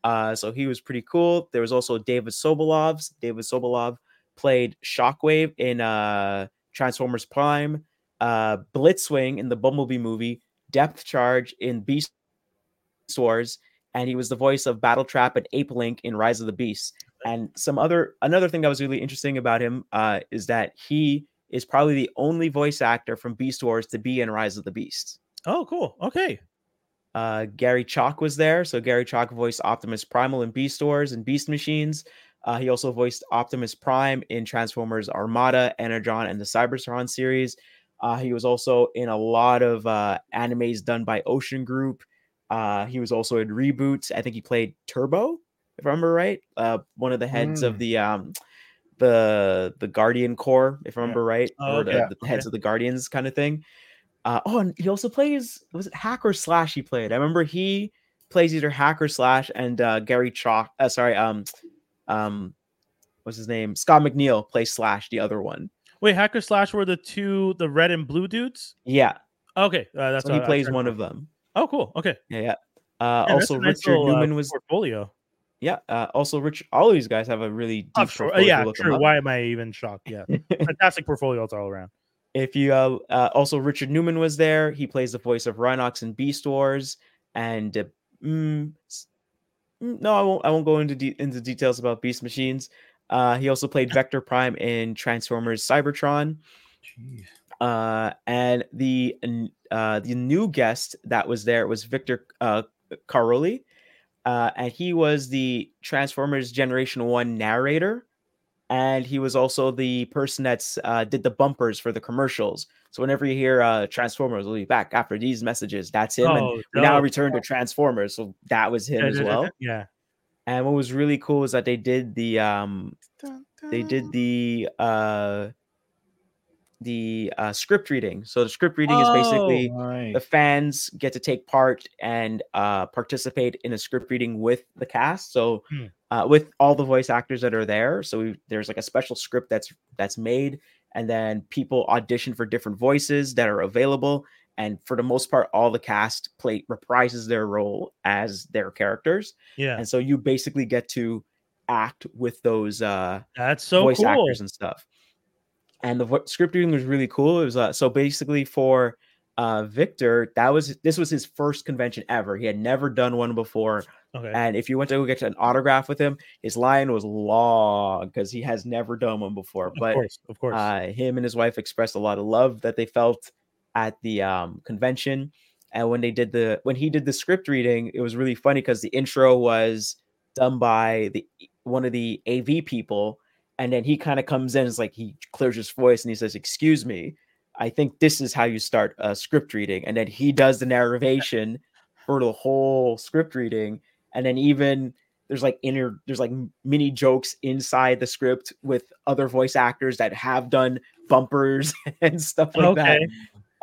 Uh, so he was pretty cool. There was also David Sobolov's. David Sobolov played Shockwave in uh Transformers Prime, uh Blitzwing in the Bumblebee movie, Depth Charge in Beast Wars, and he was the voice of Battletrap and Apelinq in Rise of the Beast. And some other another thing that was really interesting about him uh, is that he is probably the only voice actor from Beast Wars to be in Rise of the Beast. Oh, cool. Okay. Uh, Gary Chalk was there, so Gary Chalk voiced Optimus Primal in Beast Wars and Beast Machines. Uh, he also voiced Optimus Prime in Transformers Armada, Energon, and the Cybertron series. Uh, he was also in a lot of uh, animes done by Ocean Group. Uh, he was also in reboots. I think he played Turbo, if I remember right. Uh, one of the heads of Mm. the um, the the Guardian Corps, if I remember right, Oh, or the, okay, the heads okay. of the Guardians kind of thing. Uh, oh, and he also plays was it Hack or Slash? He played. I remember he plays either Hack or Slash, and uh, Gary Chalk. Uh, sorry, um, um, what's his name? Scott McNeil plays Slash, the other one. Wait, Hack or Slash were the two, the red and blue dudes. Yeah, Okay, uh, that's so he I- plays I- one of them. Oh, cool. Okay. Yeah, yeah. Uh, Yeah, also, nice Richard little, uh, Newman was. portfolio. Yeah. Uh, also, Rich. All of these guys have a really deep Oh. Uh, portfolio. yeah, true. Why am I even shocked? Yeah, <laughs> fantastic portfolios all around. if you uh, uh also Richard Newman was there. He plays the voice of Rhinox in Beast Wars, and uh, mm, mm, no, I won't. I won't go into de- into details about Beast Machines. Uh, he also played <laughs> Vector Prime in Transformers Cybertron. Uh, and the uh the new guest that was there was Victor uh Caroli. Uh, and he was the Transformers Generation One narrator, and he was also the person that's uh, did the bumpers for the commercials. So whenever you hear uh, Transformers will be back after these messages, that's him. and Oh, we now return to Transformers, so that was him as yeah, yeah, well. Yeah. And what was really cool is that they did the um they did the uh the uh, script reading. So the script reading is basically Nice. the fans get to take part and uh, participate in a script reading with the cast. So Hmm. uh, with all the voice actors that are there, so we, there's like a special script that's that's made, and then people audition for different voices that are available. And for the most part, all the cast play reprises their role as their characters, Yeah. and so you basically get to act with those uh, That's so voice cool. actors and stuff. And the script reading was really cool. It was uh, so basically for uh, Victor, that was this was his first convention ever. He had never done one before. Okay. And if you went to go get an autograph with him, his line was long because he has never done one before. of But course. Of course. uh, him and his wife expressed a lot of love that they felt at the um, convention. And when they did the when he did the script reading, it was really funny because the intro was done by the one of the AV people, and then he kind of comes in, it's like he clears his voice and he says, "Excuse me, I think this is how you start a script reading," and then he does the narration for the whole script reading, and then even there's like inner there's like mini jokes inside the script with other voice actors that have done bumpers <laughs> and stuff like that okay.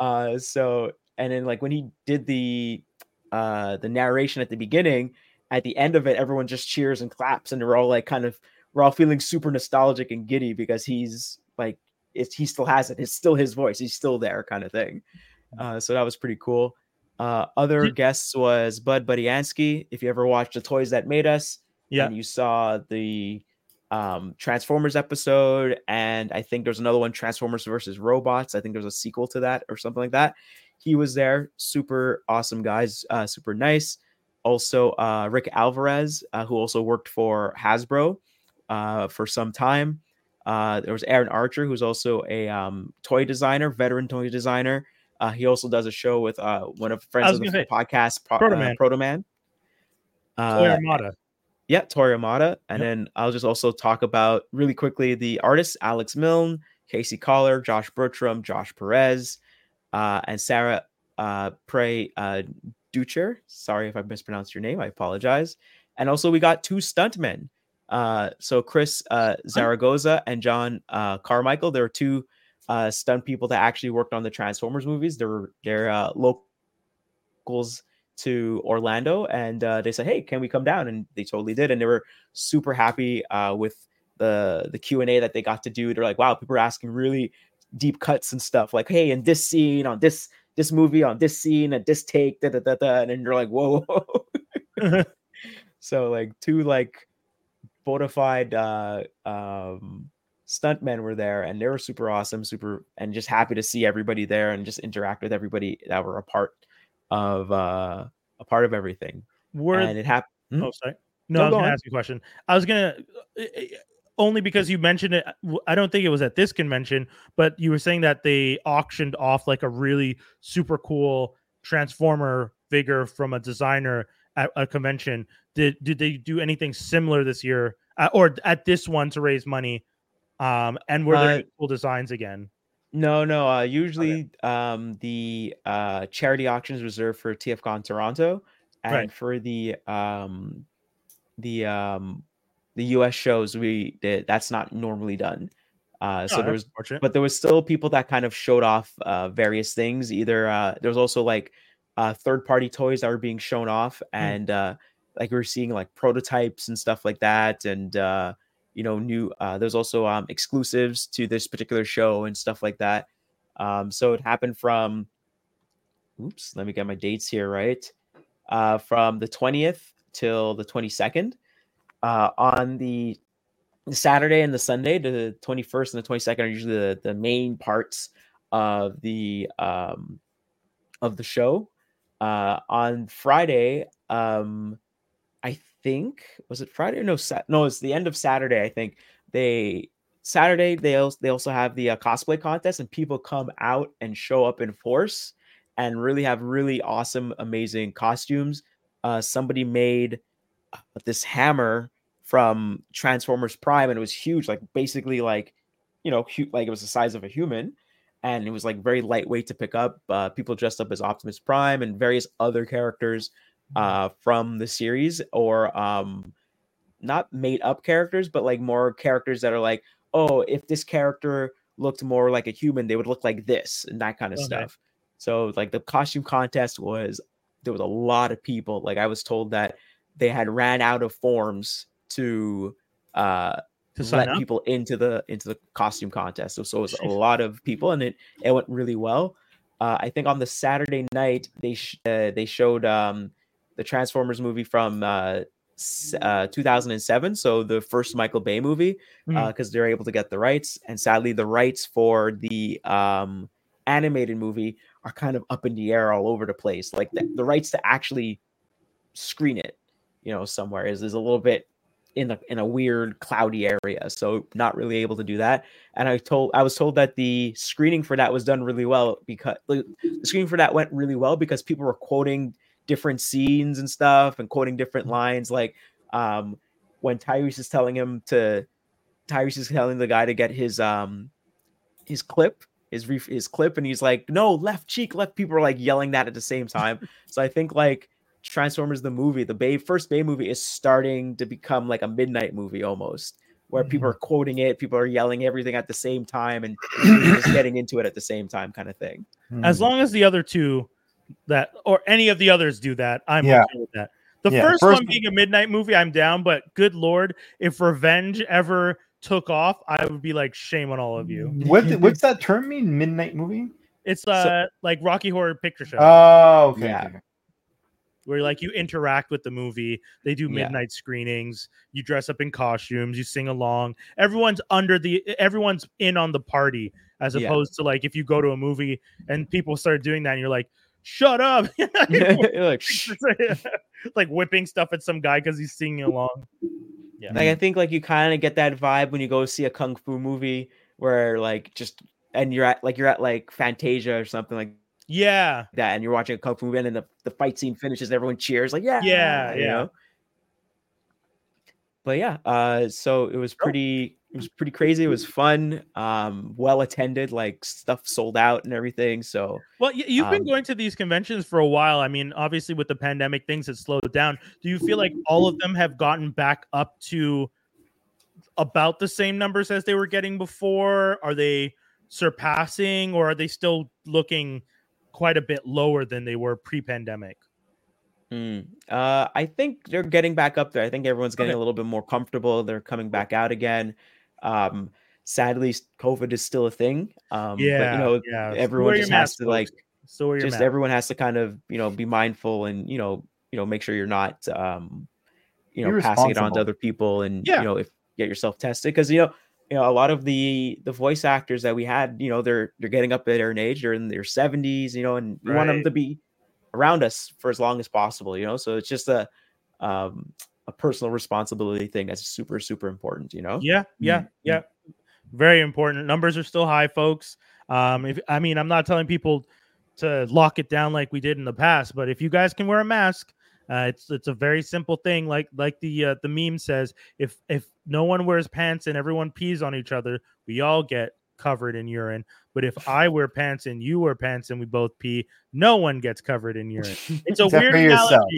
uh so and then like when he did the uh the narration at the beginning at the end of it everyone just cheers and claps and they're all like kind of we're all feeling super nostalgic and giddy because he's like it's he still has it. It's still his voice. He's still there kind of thing. Uh so that was pretty cool. Uh other Did- guests was bud Budiansky if you ever watched the toys that made us Yeah. and you saw the um transformers episode and i think there's another one transformers versus robots. I think there's a sequel to that or something like that. He was there. Super awesome guys. Uh super nice. Also uh, Rick Alvarez, uh, who also worked for Hasbro uh, for some time. Uh, there was Aaron Archer, who's also a um, toy designer, veteran toy designer. Uh, he also does a show with uh, one of friends of the say, podcast, Pro- Proto uh, Man. Proto Man. Uh, Toy Armada. yeah, Tori Amada. And Yep. then I'll just also talk about really quickly the artists Alex Milne, Casey Coller, Josh Burcham, Josh Perez, uh, and Sarah uh, Prey uh, Durocher. Sorry if I mispronounced your name. I apologize. And also, we got two stuntmen. Uh, so, Chris uh, Zaragoza and John uh, Carmichael. There are two uh, stunt people that actually worked on the Transformers movies. They're, they're uh, locals to Orlando and uh, they said, "Hey, can we come down?" And they totally did, and they were super happy uh, with the the Q and A that they got to do. They're like, "Wow, people are asking really deep cuts and stuff. Like, hey, in this scene, on this this movie, on this scene, at this take, da da da da," and then you're like, "Whoa!" whoa. <laughs> <laughs> so like two like bona fide uh, um, stuntmen were there, and they were super awesome, super, and just happy to see everybody there and just interact with everybody that were a part of uh a part of everything Were and it happened oh sorry. No, No, I was gonna ask you a question. I was gonna uh, uh, only because you mentioned it. I don't think it was at this convention, but you were saying that they auctioned off like a really super cool transformer figure from a designer at a convention. Did did they do anything similar this year, uh, or at this one to raise money? Um, and were there Uh, cool designs again? no no uh usually um the uh charity auction is reserved for tfcon toronto and Right. for the um the um the us shows we did that's not normally done uh so Oh, there was but there was still people that kind of showed off uh, various things. Either uh, there was also like uh, third party toys that were being shown off, and uh, like we were seeing like prototypes and stuff like that, and uh, you know, new. Uh, there's also um, exclusives to this particular show and stuff like that. Um, so it happened from. Oops, let me get my dates here right. Uh, from the twentieth till the twenty second. Uh, on the the Saturday and the Sunday, the 21st and the 22nd are usually the, the main parts of the um of the show. Uh on Friday, um I think was it Friday no Sat no, it's the end of Saturday, I think. They Saturday they also they also have the uh, cosplay contest and people come out and show up in force and really have really awesome amazing costumes. Uh somebody made uh, this hammer from Transformers Prime, and it was huge, like basically like you know, hu- like it was the size of a human, and it was like very lightweight to pick up. Uh, people dressed up as Optimus Prime and various other characters uh, from the series, or um, not made up characters, but like more characters that are like, oh, if this character looked more like a human, they would look like this and that kind of Okay. stuff. So like the costume contest was there was a lot of people. Like I was told that they had ran out of forms to uh To let up? people into the into the costume contest. So, so it was a <laughs> lot of people, and it it went really well. Uh, I think on the Saturday night they sh- uh, they showed um, the Transformers movie from uh, s- uh, 2007, so the first Michael Bay movie, because they're able to get the rights. And sadly, the rights for the um, animated movie are kind of up in the air all over the place. Like the, the rights to actually screen it, you know, somewhere is is a little bit in a in a weird cloudy area, so not really able to do that. And I told I was told that the screening for that was done really well because the the screening for that went really well because people were quoting different scenes and stuff and quoting different lines like um when Tyrese is telling him to Tyrese is telling the guy to get his um his clip his ref- his clip and he's like no left cheek left people are like yelling that at the same time so I think like Transformers the movie the Bay first Bay movie is starting to become like a midnight movie almost where people are quoting it people are yelling everything at the same time and <clears throat> just getting into it at the same time kind of thing as Hmm. long as the other two that or any of the others do that i'm Yeah. okay with that the Yeah, first, first- one being a midnight movie i'm down but good lord if revenge ever took off i would be like shame on all of you What what's <laughs> that term mean? Midnight movie? it's uh like rocky horror picture show Oh, okay. Yeah. Okay, okay. where like you interact with the movie they do Yeah. midnight screenings you dress up in costumes you sing along everyone's under the everyone's in on the party as Yeah. opposed to like if you go to a movie and people start doing that and you're like shut up <laughs> <laughs> You're like, <laughs> "Shh." like whipping stuff at some guy because he's singing along yeah like I mm-hmm. think like you kind of get that vibe when you go see a kung fu movie where like just and you're at like you're at like Fantasia or something like yeah that, and you're watching a kung fu movie, and the, the fight scene finishes, and everyone cheers, like yeah, Yeah, you yeah. know? But yeah, uh, so it was pretty, it was pretty crazy. It was fun, um, well attended, like stuff sold out and everything. So Well, you've been Um, going to these conventions for a while. I mean, obviously with the pandemic, things have slowed down. Do you feel like all of them have gotten back up to about the same numbers as they were getting before? Are they surpassing, or are they still looking quite a bit lower than they were pre-pandemic? Mm. Uh, I think they're getting back up there. I think everyone's getting Okay. a little bit more comfortable. They're coming back out again. Um, sadly, COVID is still a thing. Um, yeah, but you know, yeah. Everyone just has to like folks. Still wear your just mask. everyone has to kind of you know be mindful and you know you know make sure you're not um you know passing it on to other people and Yeah. you know if get yourself tested because you know you know a lot of the the voice actors that we had you know they're they're getting up at an age they're in their 70s you know and we want them to be around us for as long as possible you know so it's just a um a personal responsibility thing that's super super important you know Yeah, yeah, Mm, yeah. Very important. Numbers are still high, folks. Um, if I mean, I'm not telling people to lock it down like we did in the past, but if you guys can wear a mask, uh, it's it's a very simple thing. Like like the uh, the meme says, if if no one wears pants and everyone pees on each other, we all get covered in urine. But if I <laughs> wear pants and you wear pants and we both pee, no one gets covered in urine. It's a weird for yourself.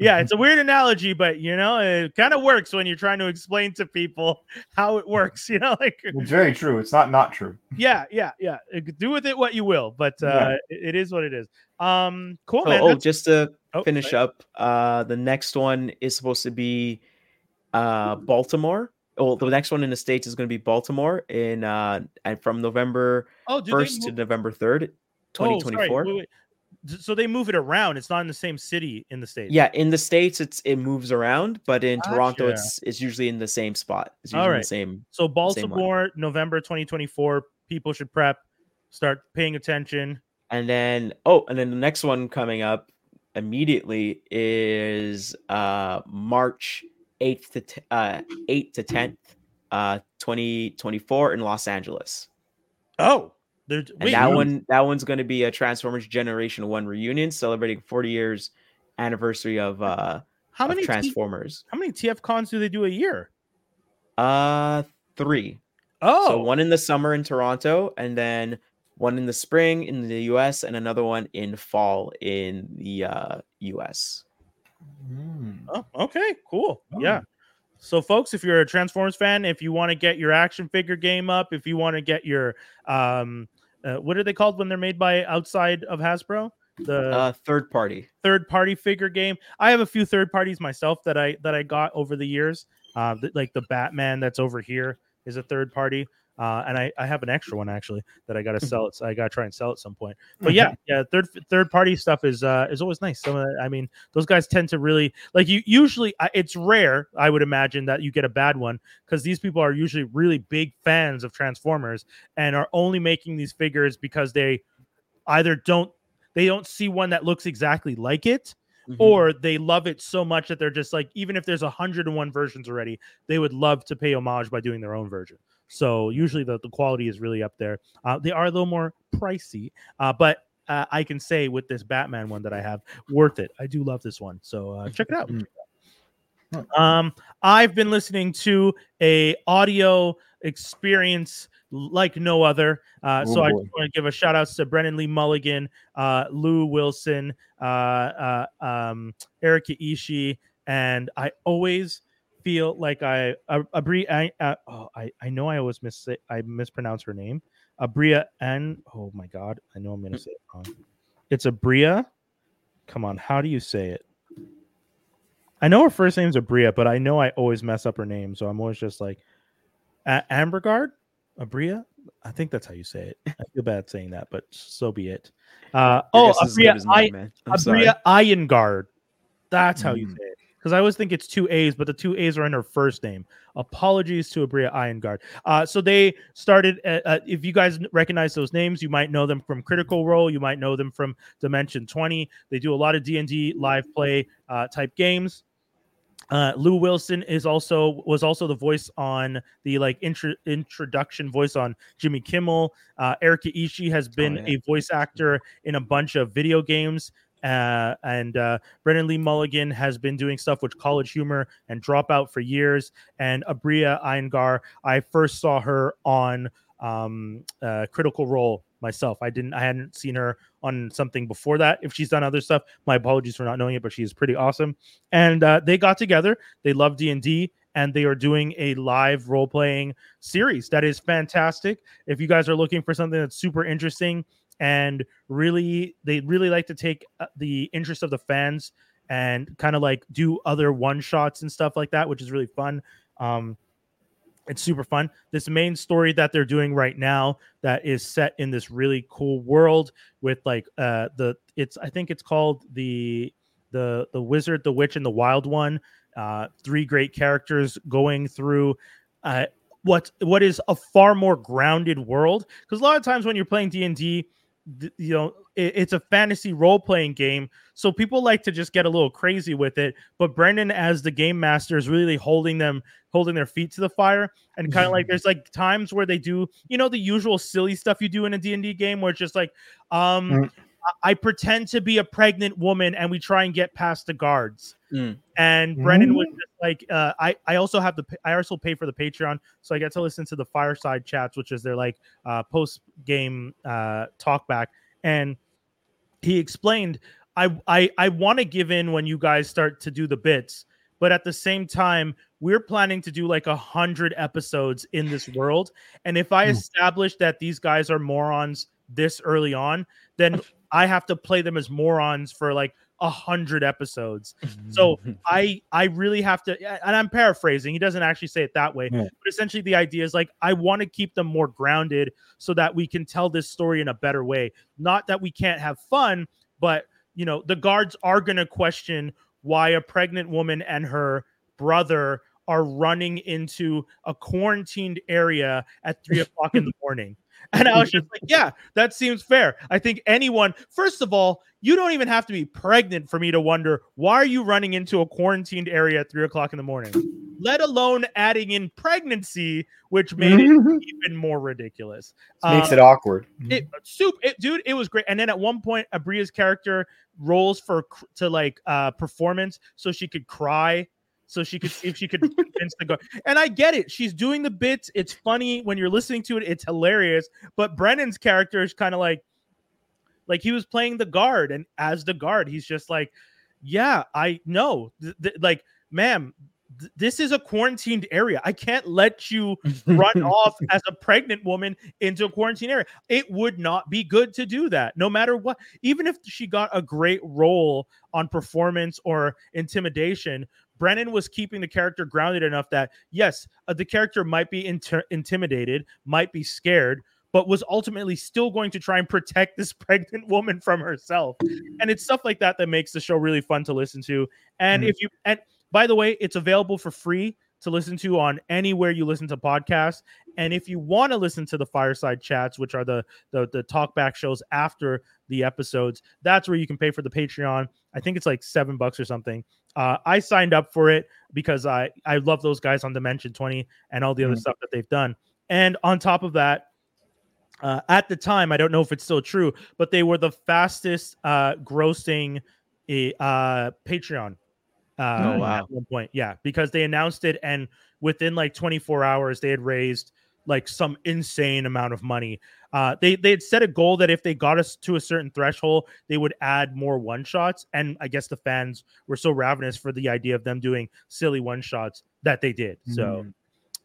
Analogy. Yeah, it's a weird analogy, but you know, it kind of works when you're trying to explain to people how it works. You know, <laughs> like It's very true. It's not not true. yeah, yeah, yeah. Uh, Do with it what you will, but uh, Yeah. it- it is what it is. Um, cool, oh, man. oh just to oh, finish sorry. up uh the next one is supposed to be uh baltimore well the next one in the states is going to be baltimore in uh and from november Oh, 1st they to november 3rd oh, 2024 wait, wait. D- So they move it around. It's not in the same city in the states. yeah in the states it's it moves around but in toronto it's it's usually in the same spot it's All usually in the same So same. Baltimore, November 2024. People should prep, start paying attention. and then oh and then the next one coming up immediately is uh march 8th to t- uh 8th to 10th uh 2024 in los angeles Oh, they're and wait, that you- one that one's going to be a transformers generation 1 reunion celebrating 40 years anniversary of uh How of many T- transformers how many TF cons do they do a year? uh 3 Oh, so one in the summer in toronto and then one in the spring in the us and another one in fall in the uh us Mm. Oh, okay, cool. Oh. Yeah. So, folks, if you're a Transformers fan, if you want to get your action figure game up, if you want to get your um, uh, what are they called when they're made by outside of Hasbro? The uh third party third party figure game. I have a few third parties myself that I that I got over the years. Uh, th- like the Batman that's over here is a third party. Uh, and I, I have an extra one actually that I got to sell it. So I got to try and sell it some point. But yeah, yeah, third third party stuff is uh, is always nice. Some of I mean, those guys tend to really like you. Usually, it's rare. I would imagine that you get a bad one because these people are usually really big fans of Transformers and are only making these figures because they either don't they don't see one that looks exactly like it Mhm. or they love it so much that they're just like even if there's 101 versions already they would love to pay homage by doing their own version so usually the, the quality is really up there. Uh, they are a little more pricey uh, but uh, i can say with this batman one that i have worth it. I do love this one so uh, check it out. Mm. um i've been listening to a audio experience like no other uh, Oh, so i just want to give a shout out to brennan lee mulligan uh, lou wilson uh, uh, um, Erika Ishii, and I always feel like I uh, Abri. I oh, I I know I always miss I mispronounce her name. Abria and oh my god, I know I'm gonna say it wrong. It's Abria. Come on, how do you say it? I know her first name's Abria, but I know I always mess up her name, so I'm always just like A- Ambergard, Abria. I think that's how you say it. I feel bad saying that, but so be it. Uh, oh, guess is as good Abria, I, mine, man. I'm sorry. Abria Iron Guard. That's how you Mm. say it. Because I always think it's two A's, but the two A's are in her first name. Apologies to Abria Iyengar. Uh, so they started. Uh, uh, if you guys recognize those names, you might know them from Critical Role. You might know them from Dimension Twenty. They do a lot of D and D live play uh, type games. Uh, Lou Wilson is also was also the voice on the like intro, introduction voice on Jimmy Kimmel. Uh, Erika Ishii has been Oh, yeah. a voice actor in a bunch of video games. Uh, and uh, Brennan Lee Mulligan has been doing stuff with College Humor and Dropout for years. And Abria Iyengar, I first saw her on um, uh, Critical Role myself. I didn't, I hadn't seen her on something before that. If she's done other stuff, my apologies for not knowing it, but she's pretty awesome. And uh, they got together. They love D and D, and they are doing a live role playing series that is fantastic. If you guys are looking for something that's super interesting and really, they really like to take uh, the interest of the fans and kind of like do other one shots and stuff like that, which is really fun. Um, it's super fun. This main story that they're doing right now that is set in this really cool world with like uh the it's I think it's called the the the wizard, the witch, and the wild one. Uh, three great characters going through uh what what is a far more grounded world because a lot of times when you're playing D&D th- you know it's a fantasy role-playing game so people like to just get a little crazy with it but Brennan as the game master is really holding them holding their feet to the fire and kind of like <laughs> there's like times where they do you know the usual silly stuff you do in a d&d game where it's just like um Mm. I- i pretend to be a pregnant woman and we try and get past the guards. Mm. and Brennan was just like uh, i i also have the i also pay for the patreon. So i get to listen to the fireside chats which is their like uh post game uh talk back. And he explained i i i want to give in when you guys start to do the bits but at the same time we're planning to do like a hundred episodes in this world. And if i Hmm. establish that these guys are morons this early on then i have to play them as morons for like a hundred episodes so <laughs> I I really have to and I'm paraphrasing. He doesn't actually say it that way. Yeah. But essentially the idea is like I want to keep them more grounded so that we can tell this story in a better way. Not that we can't have fun, but you know, the guards are going to question why a pregnant woman and her brother are running into a quarantined area at three o'clock in the <laughs> morning. <laughs> And I was <laughs> just like, yeah, that seems fair. I think anyone, first of all, you don't even have to be pregnant for me to wonder why are you running into a quarantined area at three o'clock in the morning, <laughs> let alone adding in pregnancy, which made it even more ridiculous. Makes Uh, it awkward. it soup it dude it was great and then at one point abria's character rolls for to like uh performance so she could cry so she could see if she could <laughs> convince the guard. And i get it. She's doing the bits. It's funny. When you're listening to it it's hilarious. But brennan's character is kind of like like he was playing the guard. And as the guard he's just like yeah i know. Th- th- like ma'am th- this is a quarantined area. I can't let you run <laughs> off as a pregnant woman into a quarantine area. It would not be good to do that, no matter what. Even if she got a great role on performance or intimidation, Brennan was keeping the character grounded enough that, yes, uh, the character might be inter- intimidated, might be scared, but was ultimately still going to try and protect this <laughs> pregnant woman from herself. And it's stuff like that that makes the show really fun to listen to. And Mhm. if you, and by the way, it's available for free to listen to on anywhere you listen to podcasts. And if you want to listen to the fireside chats, which are the the the talkback shows after the episodes, that's where you can pay for the Patreon. I think it's like seven bucks or something. Uh, I signed up for it because I I love those guys on Dimension Twenty and all the other Mhm. stuff that they've done. And on top of that, uh, at the time, I don't know if it's still true, but they were the fastest uh, grossing eh, uh, Patreon. Uh, Oh, wow. At one point, yeah, because they announced it, and within like 24 hours, they had raised like some insane amount of money. Uh, they they had set a goal that if they got us to a certain threshold, they would add more one shots, and I guess the fans were so ravenous for the idea of them doing silly one shots that they did. So. Mm.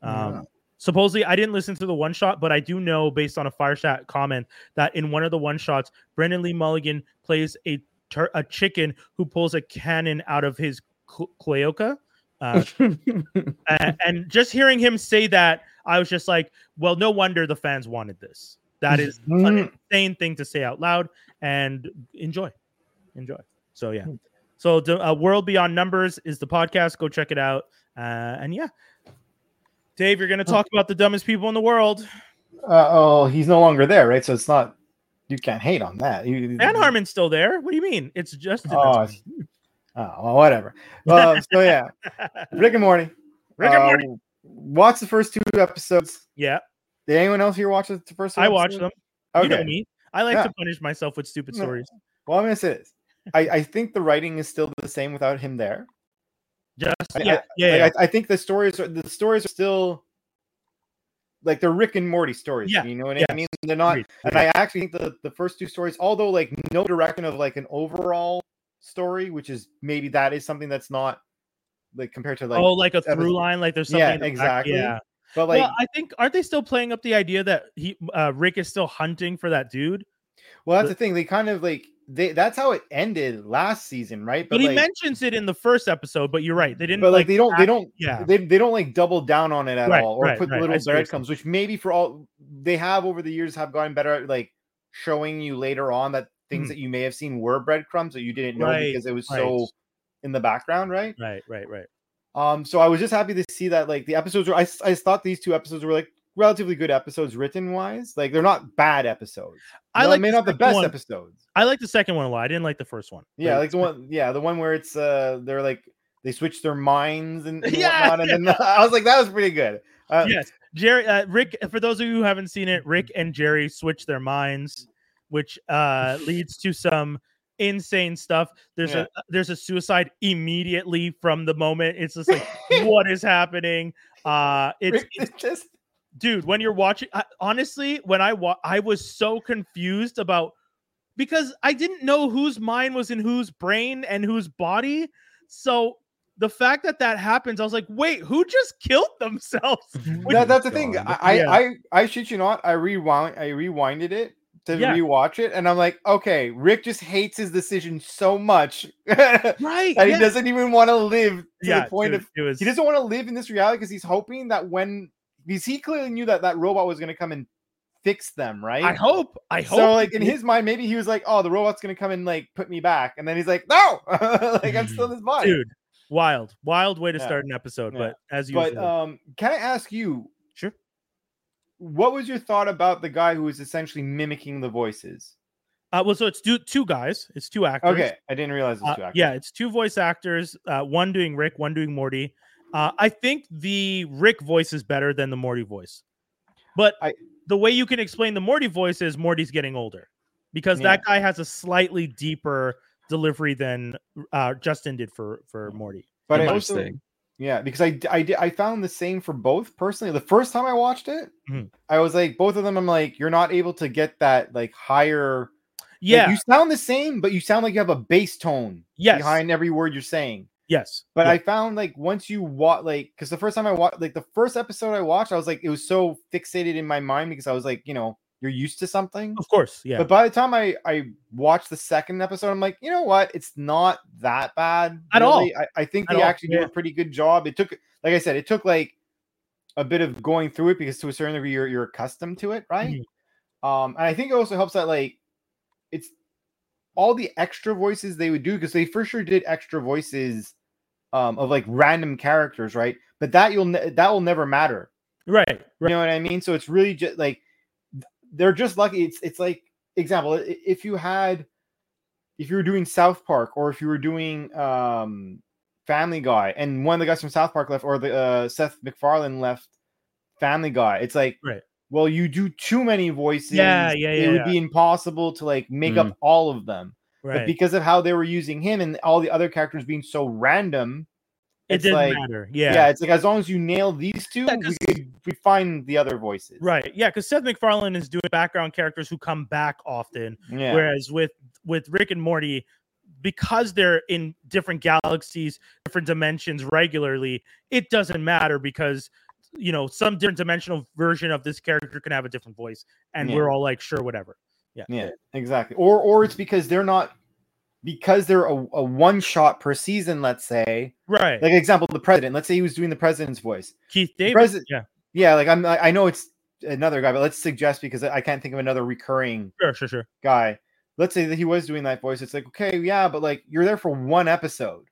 Um, Yeah. supposedly I didn't listen to the one shot, but I do know based on a fire chat comment that in one of the one shots, Brennan Lee Mulligan plays a tur- a chicken who pulls a cannon out of his cl- Uh, <laughs> and just hearing him say that, I was just like, well, no wonder the fans wanted this. That is an Mm. insane thing to say out loud and enjoy. Enjoy. So yeah. So, the uh, World Beyond Numbers is the podcast. Go check it out. Uh, and yeah, Dave, you're going to talk about the dumbest people in the world. Uh, oh, he's no longer there, right? So it's not. You can't hate on that. You, Harmon's still there. What do you mean? It's just Oh, oh well, whatever. Uh, so yeah, <laughs> Rick and Morty. Rick and Uh, Morty. Watch the first two episodes. Yeah, Did anyone else here watch the first? two I watched them. Okay. You know me. I like Yeah. to punish myself with stupid No. stories. Well, I'm gonna say this. I, I think the writing is still the same without him there. Just I- yeah, I- yeah, yeah. I, I think the stories are the stories are still like they're Rick and Morty stories. Yeah, You know what. I mean? They're not Agreed, and I actually think the, the first two stories, although like no direction of like an overall story, which is maybe that is something that's not like compared to like oh, like a episode- through line, like there's something. Yeah, the back- exactly. Yeah. but like well, I think aren't they still playing up the idea that he uh, Rick is still hunting for that dude? well that's the- the thing. They kind of like they that's how it ended last season, right? But, he like, mentions it in the first episode. But you're right, they didn't. but like, they don't they don't Yeah, they, they don't like double down on it at Right, all or right, put right. Little see what you're breadcrumbs which maybe for all they have over the years have gotten better at like showing you later on that things Mhm. that you may have seen were breadcrumbs that you didn't know Right, because it was right. so in the background right right, right, right. um so i was just happy to see that like the episodes were I, just thought these two episodes were like relatively good episodes written wise like they're not bad episodes I like may not the best one. episodes I like the second one a lot. I didn't like the first one. yeah like the one yeah the one where it's uh they're like they switch their minds and, <laughs> and Yeah, whatnot and then <laughs> i was like that was pretty good uh, yes, Jerry, uh, Rick. For those of you who haven't seen it, Rick and Jerry switch their minds, which uh, <laughs> leads to some insane stuff. There's Yeah. a there's a suicide immediately from the moment. It's just like, <laughs> what is happening? Uh, it's, it's <laughs> just dude when you're watching I, honestly when i wa- i was so confused about because i didn't know whose mind was in whose brain and whose body so the fact that that happens i was like wait who just killed themselves Which- that, that's the thing. God. I, I, Yeah. I, I shit you not. I rewound. I rewinded it to Yeah. rewatch it, and I'm like, okay, Rick just hates his decision so much <laughs> right that he doesn't even want to live to yeah the point dude, of it was he doesn't want to live in this reality because he's hoping that when because he clearly knew that that robot was going to come and fix them, right? i hope i hope so like in his mind, maybe he was like, "Oh, the robot's gonna come and like put me back," and then he's like, "No, <laughs> like I'm still in this body." dude wild wild way to Yeah. start an episode Yeah. but as you, But um, can I ask you. What was your thought about the guy who was essentially mimicking the voices? uh well so it's two two guys it's two actors Okay, I didn't realize it was Uh, two actors. yeah, it's two voice actors, uh, one doing Rick, one doing Morty. Uh, I think the Rick voice is better than the Morty voice, but I- the way you can explain the Morty voice is Morty's getting older because that guy has a slightly deeper delivery than uh, Justin did for for Morty. but I Much also thing. Yeah because I I did I found the same for both personally. The first time I watched it, Mhm. I was like both of them. I'm like you're not able to get that like higher. like, Yeah. you sound the same, but you sound like you have a bass tone yes. behind every word you're saying. yes. But yeah, I found like once you watch like because the first time I watched like the first episode I watched, I was like it was so fixated in my mind because I was like you know you're used to something. of course. Yeah. But by the time I I watched the second episode, I'm like, you know what? It's not that bad At all. I, I think At they all, actually do yeah. a pretty good job. It took, like I said, it took like a bit of going through it because to a certain degree you're you're accustomed to it, right? Mm-hmm. Um, and I think it also helps that like it's all the extra voices they would do because they for sure did extra voices um of like random characters, right? But that you'll ne- that will never matter. right. right? You know what I mean? So it's really just like they're just lucky. It's it's like example, if you had if you were doing South Park or if you were doing um Family Guy and one of the guys from South Park left or the uh, Seth MacFarlane left Family Guy, it's like Right. well, you do too many voices. Yeah, yeah, yeah. It yeah, would yeah. be impossible to like make up all of them. But because of how they were using him and all the other characters being so random, it it's didn't like matter. yeah. Yeah. it's like as long as you nail these two, Yeah, we could we find the other voices. Right. Yeah. Because Seth MacFarlane is doing background characters who come back often. Yeah. Whereas with with Rick and Morty, because they're in different galaxies, different dimensions regularly, it doesn't matter because you know some different dimensional version of this character can have a different voice, and Yeah. we're all like, sure, whatever. Yeah. Yeah, exactly. Or or it's because they're not because they're a, a one shot per season, let's say. Right. Like example, the president. Let's say he was doing the president's voice. Keith David. president- yeah. Yeah, like I'm I know it's another guy, but let's suggest because I I can't think of another recurring Sure. Sure. Sure. guy. let's say that he was doing that voice, it's like, okay, yeah, but like you're there for one episode.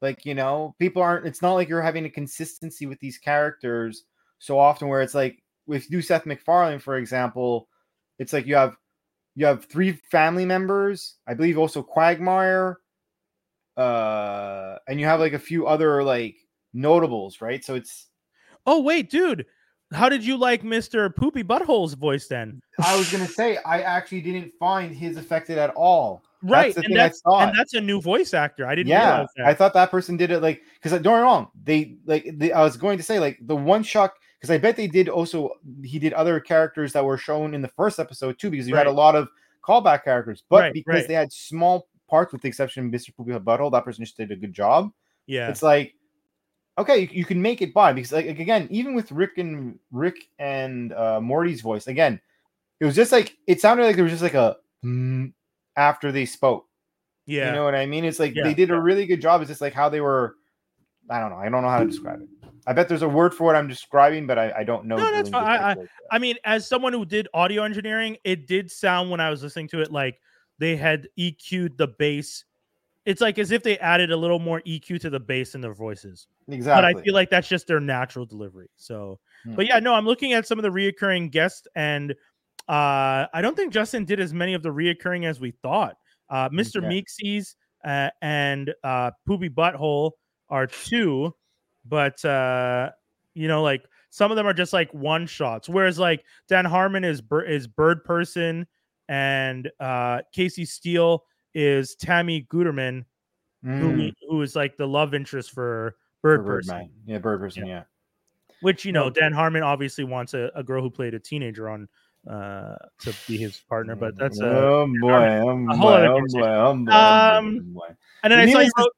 Like, you know, people aren't, it's not like you're having a consistency with these characters so often where it's like, if you do Seth MacFarlane, for example, it's like you have you have three family members, I believe also Quagmire, uh, and you have like a few other like notables, right? So it's Oh wait, dude, how did you like Mister Poopy Butthole's voice then? I was gonna say I actually didn't find his affected at all. Right, the and that's and that's a new voice actor. I didn't yeah, realize that. I thought that person did it like because don't get me wrong, they like they, I was going to say like the one shot because I bet they did also he did other characters that were shown in the first episode too because you had a lot of callback characters, but Right, because right. they had small parts with the exception of Mr. Poopy Butthole, that person just did a good job. yeah, It's like okay, you, you can make it by because like, like, again, even with Rick and Rick and uh, Morty's voice, again, it was just like it sounded like there was just like a mm, after they spoke. yeah. You know what I mean? It's like Yeah, they did a really good job. It's just like how they were. I don't know. I don't know how to describe it. I bet there's a word for what I'm describing, but I, I don't know. No, that's fine. I- it. I mean, as someone who did audio engineering, it did sound when I was listening to it like they had EQ'd the bass. It's like as if they added a little more EQ to the bass in their voices. exactly. But I feel like that's just their natural delivery. So, Hmm. but yeah, no, I'm looking at some of the reoccurring guests, and uh, I don't think Justin did as many of the reoccurring as we thought. Uh, Mr. Okay. Meeseeks uh, and uh, Poopy Butthole are two, but uh, you know, like some of them are just like one shots. Whereas like Dan Harmon is bir- is Bird Person, and uh, Cassie Steele is Tammy Guetermann, who Mm, we, who is like the love interest for for Bird Person. Birdman. Yeah, bird person. Yeah. Which you know, No. Dan Harmon obviously wants a, a girl who played a teenager on uh to be his partner, but that's uh oh boy, oh a boy, other oh boy, oh boy, Um, and then I saw you wrote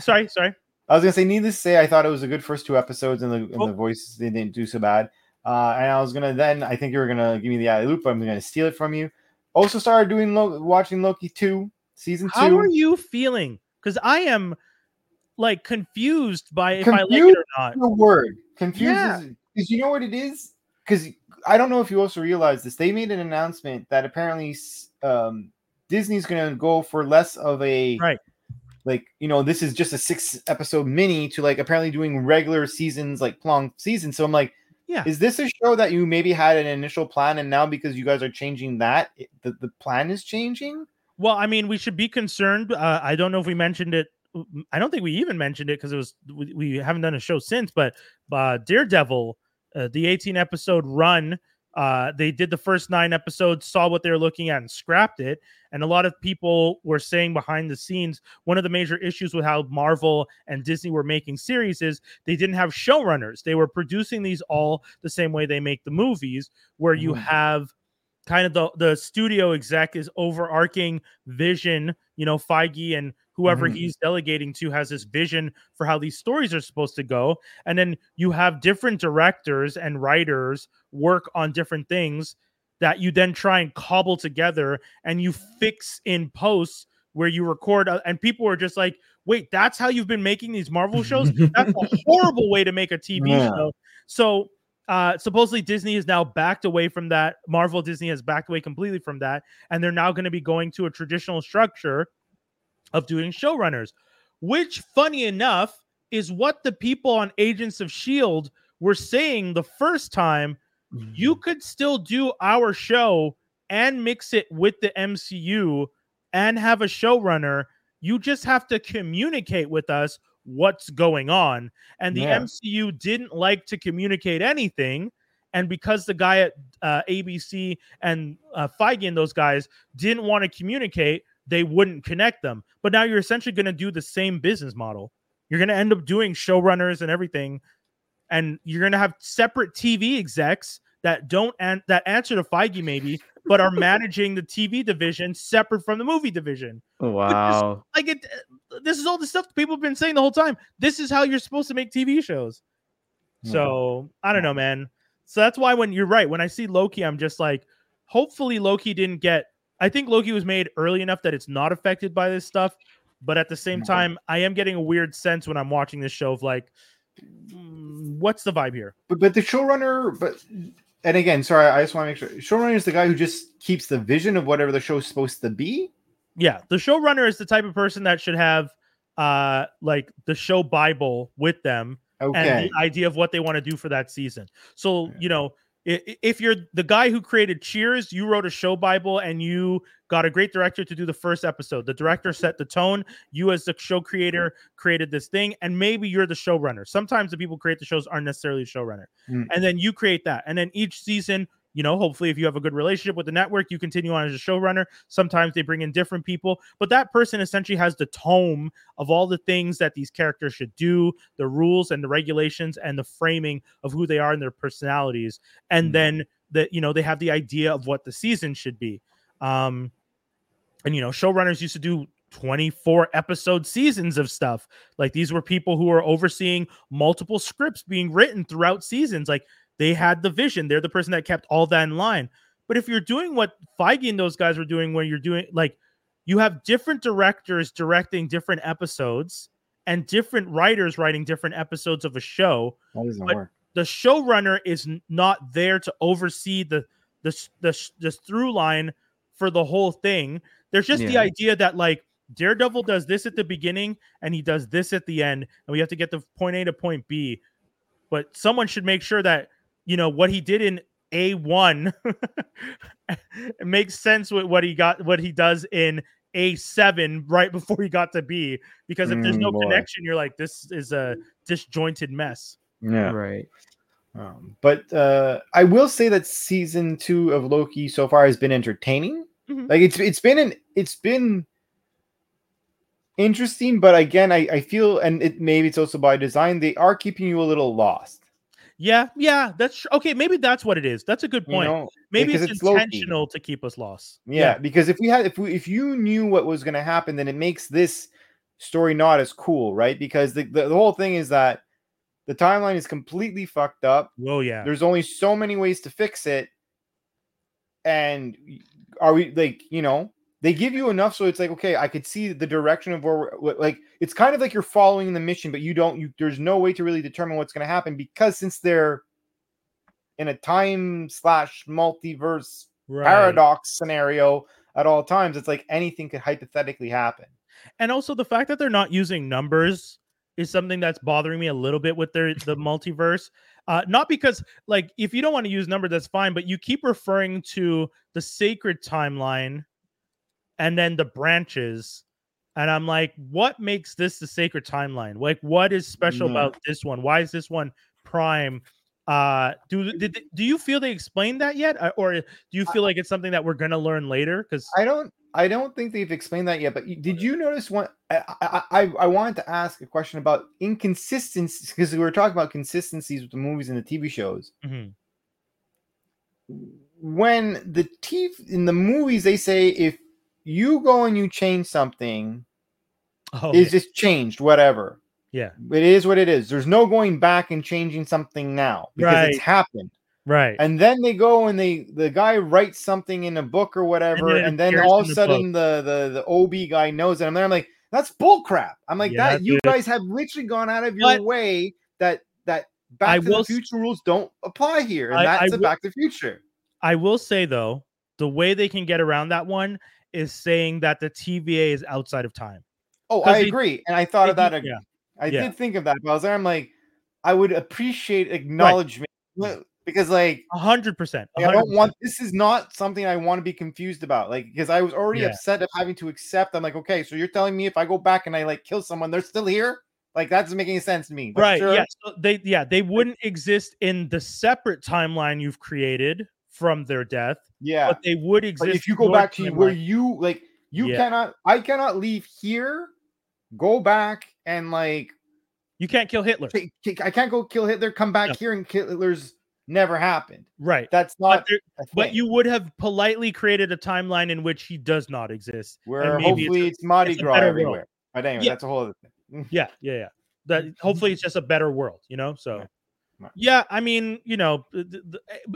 sorry, sorry. I was gonna say, needless to say, I thought it was a good first two episodes, and the and Oh. the voices they didn't do so bad. Uh, and I was gonna then, I think you were gonna give me the alley loop. but I'm gonna steal it from you. Also started doing Lo- watching Loki two season two. How are you feeling? Because I am like confused by if I like it Confused? or not. the word confused Yeah. because you know what it is because i don't know if you also realize this they made an announcement that apparently um disney's gonna go for less of a Right. Like you know this is just a six episode mini to like apparently doing regular seasons like long seasons so i'm like Yeah. is this a show that you maybe had an initial plan and now because you guys are changing that it, the, the plan is changing Well, I mean, we should be concerned. Uh, I don't know if we mentioned it. I don't think we even mentioned it because it was we, we haven't done a show since. But uh, Daredevil, uh, the 18 episode run, uh, they did the first nine episodes, saw what they were looking at, and scrapped it. And a lot of people were saying behind the scenes one of the major issues with how Marvel and Disney were making series is they didn't have showrunners. They were producing these all the same way they make the movies, where you Mhm. have kind of the the studio exec is overarching vision you know feige and whoever Mhm. he's delegating to has this vision for how these stories are supposed to go and then you have different directors and writers work on different things that you then try and cobble together and you fix in posts where you record uh, and people are just like wait that's how you've been making these marvel shows? That's a <laughs> horrible way to make a tv Yeah. show. So uh supposedly disney has now backed away from that. Marvel disney has backed away completely from that and they're now going to be going to a traditional structure of doing showrunners which funny enough is what the people on agents of shield were saying the first time you could still do our show and mix it with the MCU and have a showrunner. You just have to communicate with us what's going on. And the Yeah. MCU didn't like to communicate anything. And because the guy at uh, ABC and uh, Feige and those guys didn't want to communicate, they wouldn't connect them. But now you're essentially going to do the same business model. You're going to end up doing showrunners and everything and you're going to have separate TV execs that don't an- that answer to Feige maybe, but are <laughs> managing the TV division separate from the movie division. Wow. Like it, this is all the stuff people have been saying the whole time. This is how you're supposed to make TV shows. So I don't know, man. So that's why when you're right, when I see Loki, I'm just like, hopefully Loki didn't get. I think Loki was made early enough that it's not affected by this stuff. But at the same Mhm. time, I am getting a weird sense when I'm watching this show of like, mm, what's the vibe here? but but the showrunner but and again, sorry, I just want to make sure showrunner is the guy who just keeps the vision of whatever the show's supposed to be. Yeah, the showrunner is the type of person that should have uh like the show bible with them and the idea of what they want to do for that season. So, you know, if you're the guy who created Cheers, you wrote a show Bible and you got a great director to do the first episode. The director set the tone. You, as the show creator, created this thing, and maybe you're the showrunner. Sometimes the people who create the shows aren't necessarily a showrunner, Mm. and then you create that, and then each season. You know, hopefully, if you have a good relationship with the network, you continue on as a showrunner. Sometimes they bring in different people, but that person essentially has the tome of all the things that these characters should do, the rules and the regulations and the framing of who they are and their personalities. And Mhm. then that you know they have the idea of what the season should be. Um and you know, showrunners used to do 24 episode seasons of stuff. Like these were people who were overseeing multiple scripts being written throughout seasons. Like they had the vision. They're the person that kept all that in line. But if you're doing what Feige and those guys were doing, where you're doing like you have different directors directing different episodes and different writers writing different episodes of a show, That doesn't but- work. the showrunner is not there to oversee the the the, the through line for the whole thing. There's just the idea that like Daredevil does this at the beginning and he does this at the end, and we have to get the point A to point B. But someone should make sure that you know what he did in A one <laughs> makes sense with what he got, what he does in A seven right before he got to B. Because if there's Mm, no boy. connection, you're like, this is a disjointed mess. Yeah. Right. Um, but uh, I will say that season two of Loki so far has been entertaining. Mhm. Like it's it's been an it's been interesting, but again, I, I feel and it maybe it's also by design they are keeping you a little lost. Yeah, yeah, that's tr- okay. Maybe that's what it is. That's a good You point. know, maybe it's, it's intentional to keep us lost. yeah, because if we had if we if you knew what was going to happen, then it makes this story not as cool, right? Because the, the the whole thing is that the timeline is completely fucked up. Well, yeah, there's only so many ways to fix it and are we like you know they give you enough so it's like okay i could see the direction of where we're like it's kind of like you're following the mission but you don't you there's no way to really determine what's going to happen because since they're in a time slash multiverse right. paradox scenario at all times it's like anything could hypothetically happen And also the fact that they're not using numbers is something that's bothering me a little bit with their the multiverse. Uh, not because like if you don't want to use numbers, that's fine, but you keep referring to the sacred timeline and then the branches. And I'm like, what makes this the sacred timeline? Like, what is special Yeah. about this one? Why is this one prime? Uh, do did, do you feel they explained that yet, Uh, or do you feel like it's something that we're gonna learn later? Because I don't I don't think they've explained that yet, but did you notice one I I, I, I wanted to ask a question about inconsistencies because we were talking about consistencies with the movies and the TV shows. Mhm. When the TV in the movies they say if you go and you change something, oh, it's just changed, whatever. yeah, It is what it is. There's no going back and changing something now because it's happened. right. and then they go and they the guy writes something in a book or whatever, it and then, all of a sudden the, the the OB guy knows it. And then I'm like, that's bullcrap. I'm like, Yeah, that you guys have literally gone out of your But- way that that I Back to will the Future rules don't apply here, and I- I that's a will- Back to the Future. I will say though, the way they can get around that one is saying that the TVA is outside of time. Oh, I they- agree, and I thought They of that. yeah, I yeah. did think of that, but I was there. I'm like, I would appreciate acknowledgement because, like, a hundred percent. Like, I don't want this is not something I want to be confused about. Like, because I was already Yeah. upset of having to accept. I'm like, okay, so you're telling me if I go back and I like kill someone, they're still here? Like, that doesn't make any sense to me. But right sure. yeah so they yeah they wouldn't exist in the separate timeline you've created from their death Yeah. but they would exist But if you go back to where you like you Yeah. cannot I cannot leave here, go back and like you can't kill hitler I can't go kill Hitler, come back No. here and kill Hitler's never happened. right That's but, not there- but you would have politely created a timeline in which he does not exist and where maybe it's hopefully it's, Mardi Gras better world. everywhere. But anyway, Yeah. that's a whole other thing. <laughs> yeah yeah yeah that hopefully it's just a better world you know so. Yeah i mean you know th-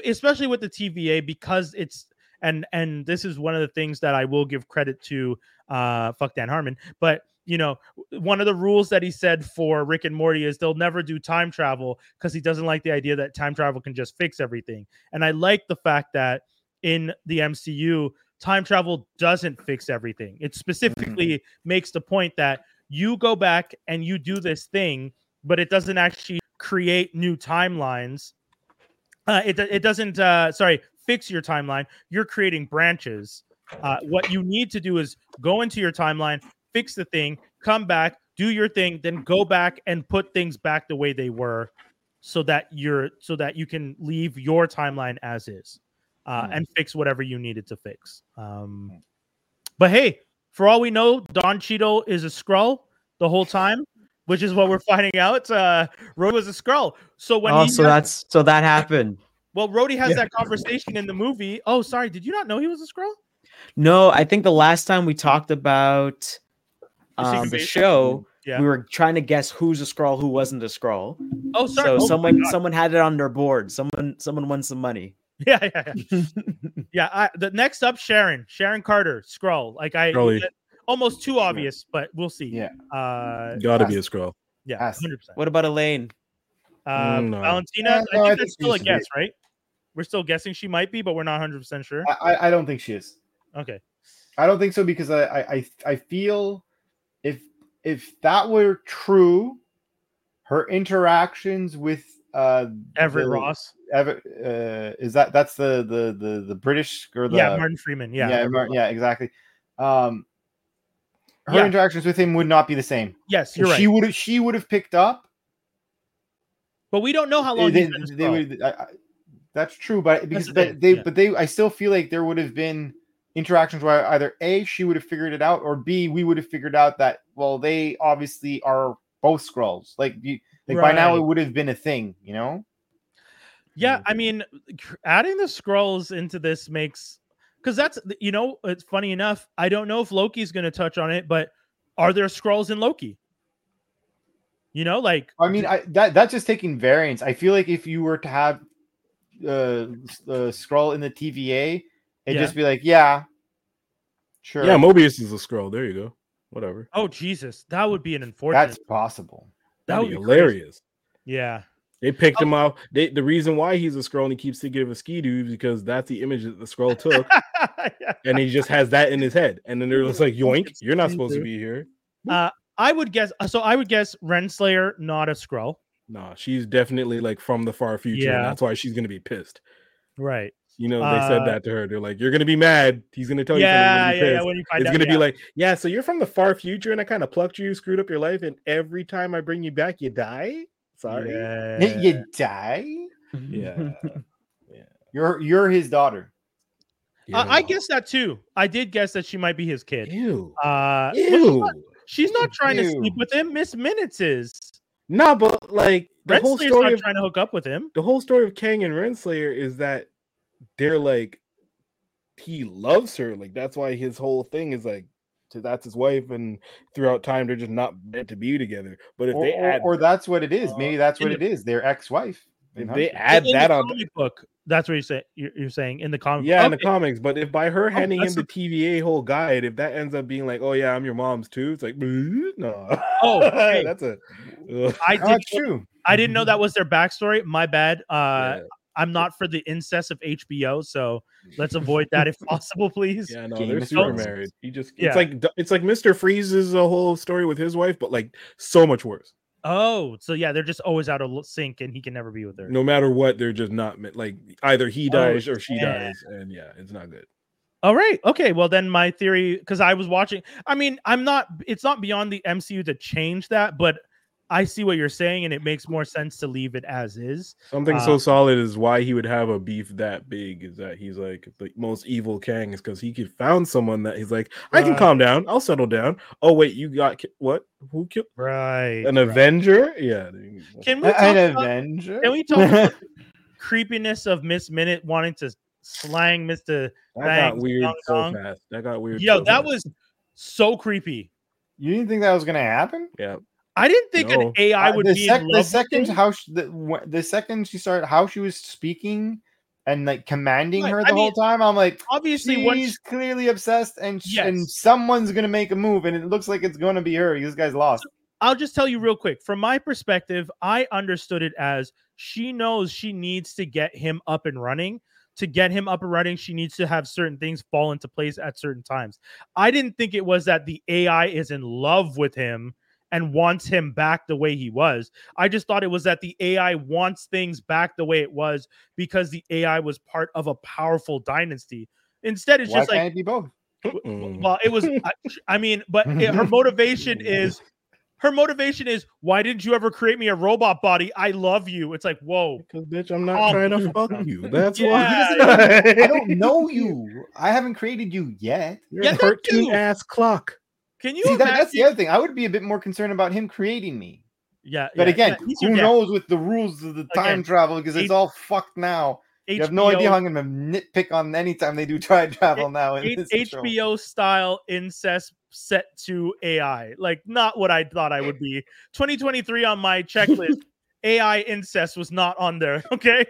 especially with the tva because it's and and this is one of the things that i will give credit to uh fuck dan harmon but you know, one of the rules that he said for Rick and Morty is they'll never do time travel because he doesn't like the idea that time travel can just fix everything. And I like the fact that in the MCU, time travel doesn't fix everything. It specifically makes the point that you go back and you do this thing, but it doesn't actually create new timelines. Uh, it, it doesn't, uh, sorry, fix your timeline. You're creating branches. Uh, what you need to do is go into your timeline, fix the thing, come back, do your thing, then go back and put things back the way they were so that you're so that you can leave your timeline as is uh, Hmm. and fix whatever you needed to fix. Um, but hey, for all we know, Don Cheadle is a Skrull the whole time, which is what we're finding out. Uh, Rhodey was a Skrull. So when oh, he so has- that's so that happened. well, Rhodey has Yeah. that conversation in the movie. Oh, sorry, did you not know he was a Skrull? No, I think the last time we talked about The um, the show, Yeah. we were trying to guess who's a Skrull, who wasn't a Skrull. Oh, sorry. So Oh someone someone had it on their board. Someone someone won some money. <laughs> Yeah, yeah, yeah. <laughs> yeah I, the next up, Sharon, Sharon Carter, Skrull. Like I, Scully. That- almost too obvious, but we'll see. Yeah. Uh, Gotta be a Skrull. yeah, Has to. hundred percent. what about Elaine? Uh, Mm, no. Valentina, Yeah, I think I that's think still a she's guess, right? We're still guessing she might be, but we're not hundred percent sure. I, I- I don't think she is. Okay. I don't think so because I, I I I feel if if that were true, her interactions with uh Everett the- Ross. Ever, uh, is that that's the the the the British or the yeah, Martin Freeman. Yeah. yeah Martin- yeah exactly. Um, her Yeah. interactions with him would not be the same. Yes, you're she right. would she would have picked up. But we don't know how long they, they would, I, I, that's true, but because the but they yeah. but they I still feel like there would have been interactions where either a she would have figured it out or b we would have figured out that well they obviously are both Skrulls like you like by now it would have been a thing you know Yeah, hmm. I mean, adding the Skrulls into this makes because that's you know it's funny enough. I don't know if Loki's going to touch on it, but are there Skrulls in Loki? You know, like I mean I that that's just taking variance I feel like if you were to have uh the Skrull in the TVA it'd Yeah. just be like yeah sure Yeah, Mobius is a Skrull. There you go. Whatever. oh Jesus, that would be an unfortunate. that's possible that That'd would be be crazy. hilarious. Yeah, They picked him out. They, the reason why he's a Skrull and he keeps thinking of a skidoo is because that's the image that the Skrull <laughs> took, Yeah. and he just has that in his head. And then they're just like, "Yoink! You're not supposed to be here." I would guess. So I would guess Renslayer not a Skrull. Nah, she's definitely like from the far future. Yeah. and that's why she's gonna be pissed. Right. You know, they said Uh, that to her. They're like, "You're gonna be mad. He's gonna tell Yeah, you yeah, something." gonna yeah. When you find It's out, gonna yeah. be like, "Yeah, so you're from the far future, and I kind of plucked you, screwed up your life, and every time I bring you back, you die." Sorry. Yeah. <laughs> you die Yeah. <laughs> Yeah. You're you're his daughter Uh, I Yeah. guess that too. I did guess that she might be his kid. Ew. Uh, Ew. she's not trying to sleep with him. Miss Minutes is. No, but like the whole Renslayer's story not of trying to hook up with him. the whole story of Kang and Renslayer is that they're like he loves her. Like that's why his whole thing is like to that's his wife, and throughout time they're just not meant to be together. But if or, they or- add or that's what it is maybe that's what the- it is their ex-wife if they add in that the on comic book. That's what you're saying. You're, you're saying in the comic. yeah in the comics, but if by her handing him the TVA whole guide, if that ends up being like, oh yeah, I'm your mom's too, it's like no. Oh, <laughs> hey. that's a ugh. I Oh, did. that's true I didn't know that was their backstory. My bad. Uh, yeah. I'm not for the incest of HBO, so let's avoid that if <laughs> possible, please. Yeah, no, Game they're super married. He just Yeah. it's like it's like Mr. Freeze's a whole story with his wife, but like so much worse. Oh, so yeah, they're just always out of sync, and he can never be with her. No matter what, they're just not meant like either he Oh, dies or she yeah. dies, and yeah, it's not good. All right. Okay. Well, then my theory, because I was watching. I mean, I'm not. It's not beyond the MCU to change that, but I see what you're saying, and it makes more sense to leave it as is. Something Uh, so solid is why he would have a beef that big is that he's like the most evil Kang is because he could found someone that he's like, I can Right. calm down, I'll settle down. Oh wait, you got ki- what? Who killed Right. an Avenger? Yeah. there you go. Can we talk an about, avenger can we talk about <laughs> the creepiness of Miss Minute wanting to slang Mister? That got weird Dong so Dong. fast. That got weird. Yo, so that fast. was so creepy. you didn't think that was gonna happen yeah. I didn't think No. an AI Uh, would the, be sec- in the second how sh- the, the second she started how she was speaking and like commanding her I the whole mean, time. I'm like, Obviously, she's clearly obsessed, and sh- and someone's gonna make a move, and it looks like it's gonna be her. This guy's lost. I'll just tell you real quick. From my perspective, I understood it as she knows she needs to get him up and running. To get him up and running, she needs to have certain things fall into place at certain times. I didn't think it was that the AI is in love with him and wants him back the way he was. I just thought it was that the AI wants things back the way it was because the AI was part of a powerful dynasty. Instead, it's Why just can't like it be both? Well, it was. I, I mean, but it- her <laughs> motivation is her motivation is why didn't you ever create me a robot body? I love you. It's like whoa. Because bitch, I'm not Oh. trying to fuck you. <laughs> That's Yeah, why. <laughs> I don't know you. I haven't created you yet. You're Yeah, a that cartoon too. ass clock. Can you See, that, that's the other thing. I would be a bit more concerned about him creating me. Yeah, But yeah, again, yeah, who your knows with the rules of the time Again, travel because it's H- all fucked now. You have no idea how I'm gonna nitpick on any time they do time travel now. In H- this show. HBO style incest set to AI. Like not what I thought I eh. would be. 2023 on my checklist. <laughs> AI incest was not on there. <laughs> Okay.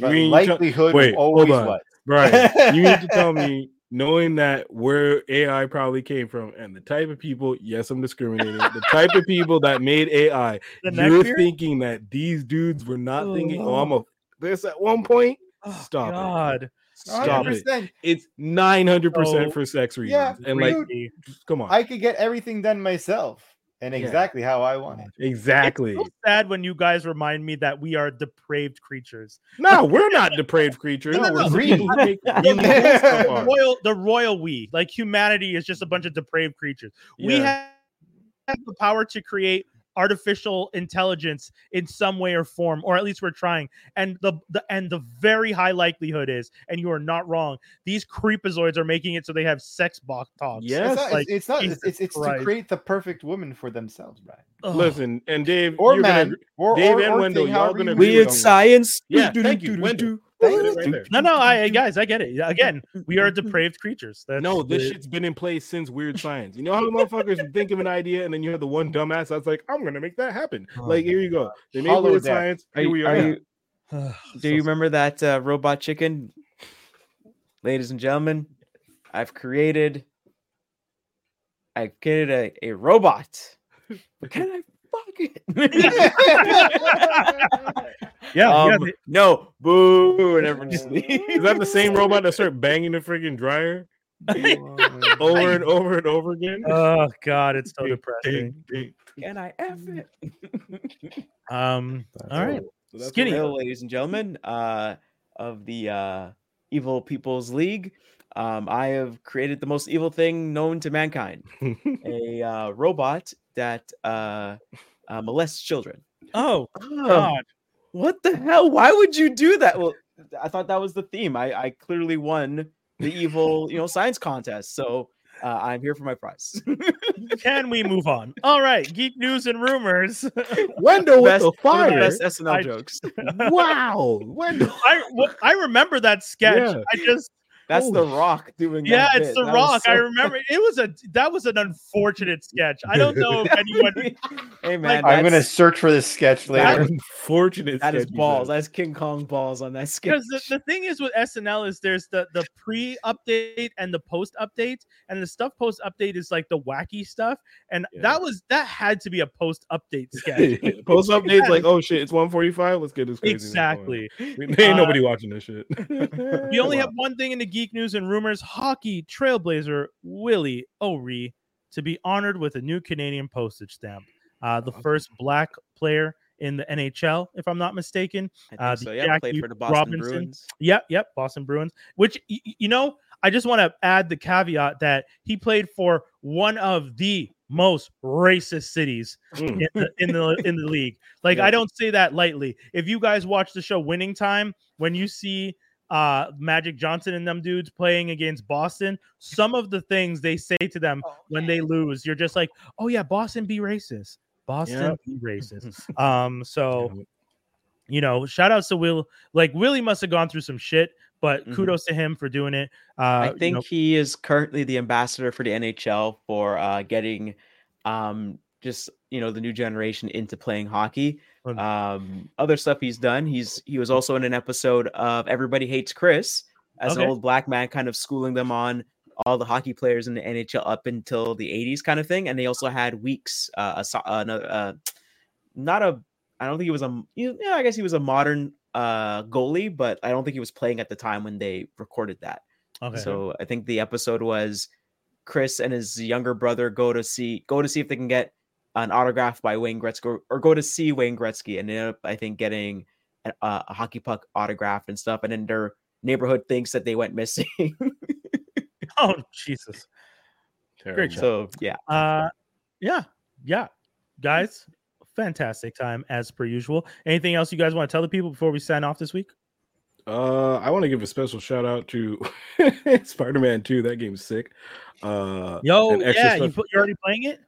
But You mean you tell- likelihood Wait, always hold on. was. Right. you need to tell me, <laughs> knowing that where AI probably came from and the type of people, yes, I'm discriminating, the type of people that made AI, <laughs> The you're thinking that these dudes were not thinking, oh, I'm Oh. a this at one point. Oh, Stop it. Stop it. 100%. It's 900% So- for sex reasons. Yeah, and like, come on. I could get everything done myself and Yeah. exactly how I want it. exactly. It's so sad when you guys remind me that we are depraved creatures. No, we're not depraved creatures. No, we're we're people who The, really cool stuff the royal, the royal we, like humanity, is just a bunch of depraved creatures. We have the power to create artificial intelligence in some way or form, or at least we're trying. And the, the and the very high likelihood is, and you are not wrong, these creepazoids are making it so they have sex box talks. Yes. It's not. like, it's, it's not. It's, it's, it's to create the perfect woman for themselves, Brian. Ugh. Listen, and Dave, Or you're gonna man. agree- Or, Dave or, and or Wendell, thing, y'all gonna you Weird to with go. science. Yeah, thank you, Wendell. Thank you. right. No, no, I guys, I get it. Again, we are depraved creatures. That's No, this the- shit's been in place since Weird Science. You know how the motherfuckers <laughs> think of an idea and then you have the one dumbass that's like, I'm gonna make that happen. Oh like, here you go. They made Hollow Weird Deck. Science. Are Here you, we are are. you, <sighs> <sighs> do So you remember that uh, robot chicken? Ladies and gentlemen, I've created I've created a, a robot. Can I fuck it? <laughs> Yeah, um, yeah, they- no, boo, and everyone just leaves. <laughs> Is that the same robot that start banging the freaking dryer <laughs> over and over and over again? Oh God, it's so depressing. ding, ding. Can I F it? Um, all right. So that's Skinny. what- Well, ladies and gentlemen, uh, of the uh, Evil People's League, um, I have created the most evil thing known to mankind <laughs> a uh, robot that uh, uh, molests children. Oh Oh, God, what the hell? Why would you do that? Well, I thought that was the theme. I, I clearly won the evil, you know, science contest. So uh, I'm here for my prize. <laughs> can we move on? All right, geek news and rumors. <laughs> Wendell with best, the one the fire. best SNL I- jokes. wow. Wendell. I well, I remember that sketch. Yeah. I just That's The Rock doing that. yeah, it's bit. The That was Rock. I remember it was a that was an unfortunate sketch. I don't know if anyone. <laughs> hey man, I'm gonna search for this sketch later. Unfortunate. That is sketch you balls. That's King Kong balls on that sketch. Because the, the thing is with SNL is there's the the pre update and the post update, and the stuff post update is like the wacky stuff, and Yeah. that was that had to be a post update sketch. <laughs> Post updates like, oh shit, it's 145. Let's get this crazy. exactly. There <laughs> ain't Uh, nobody watching this shit. We only have one thing in the geek news and rumors: hockey trailblazer Willie O'Ree to be honored with a new Canadian postage stamp. Uh, the first black player in the NHL, if I'm not mistaken. Uh, so. Yeah, played for the Boston Robinson. Bruins. Yep, yep, Boston Bruins. Which y- you know, I just want to add the caveat that he played for one of the most racist cities Mm. in the in the, in the league. <laughs> Like Yeah. I don't say that lightly. If you guys watch the show Winning Time, when you see uh Magic Johnson and them dudes playing against Boston, some of the things they say to them when they lose, you're just like, "Oh yeah, Boston be racist. Boston Yep. be racist." <laughs> um so you know, shout outs to Will. Like Willie must have gone through some shit, but Mhm. kudos to him for doing it. Uh, I you think know, he is currently the ambassador for the NHL for uh, getting um, just you know the new generation into playing hockey. Um, other stuff he's done. He's he was also in an episode of Everybody Hates Chris as Okay. an old black man, kind of schooling them on all the hockey players in the NHL up until the 80s, kind of thing. And they also had Weeks, uh, a, another, uh, not a, I don't think he was a, yeah, I guess he was a modern uh, goalie, but I don't think he was playing at the time when they recorded that. okay. So I think the episode was Chris and his younger brother go to see go to see if they can get an autograph by Wayne Gretzky or, or go to see Wayne Gretzky and end up I think getting a, a hockey puck autograph and stuff. And then their neighborhood thinks that they went missing. <laughs> oh Jesus. Terrible. show. so yeah, Uh, yeah, yeah, guys, fantastic time as per usual. Anything else you guys want to tell the people before we sign off this week? Uh, I want to give a special shout out to <laughs> Spider-Man 2. That game's sick. Uh, Yo, and extra yeah, you put, you're already playing it.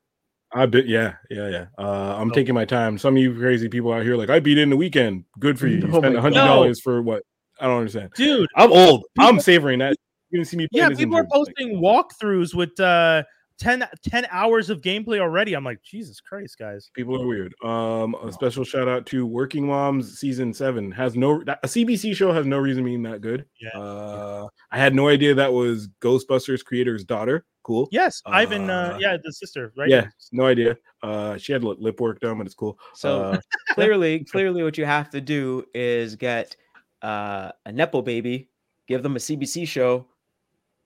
I bet, yeah, yeah, yeah. Uh, I'm Oh. taking my time. Some of you crazy people out here, like, I beat it in the weekend. Good for you. You <laughs> Oh spent a hundred dollars for what? I don't understand. dude. I'm old. I'm savoring that. You can see me. Yeah, people are injured. Like, posting walkthroughs with uh 10, 10 hours of gameplay already. I'm like, Jesus Christ, guys. people are weird. Um, a special shout out to Working Moms season seven has no a CBC show has no reason being that good. Yeah. Uh, I had no idea that was Ghostbusters creator's daughter. Cool. Yes, Ivan. Uh, Uh, yeah, the sister, right? Yeah, no idea. Uh, she had lip lip work done, but it's cool. so Uh, <laughs> clearly, <laughs> clearly, what you have to do is get uh, a nepo baby, give them a CBC show,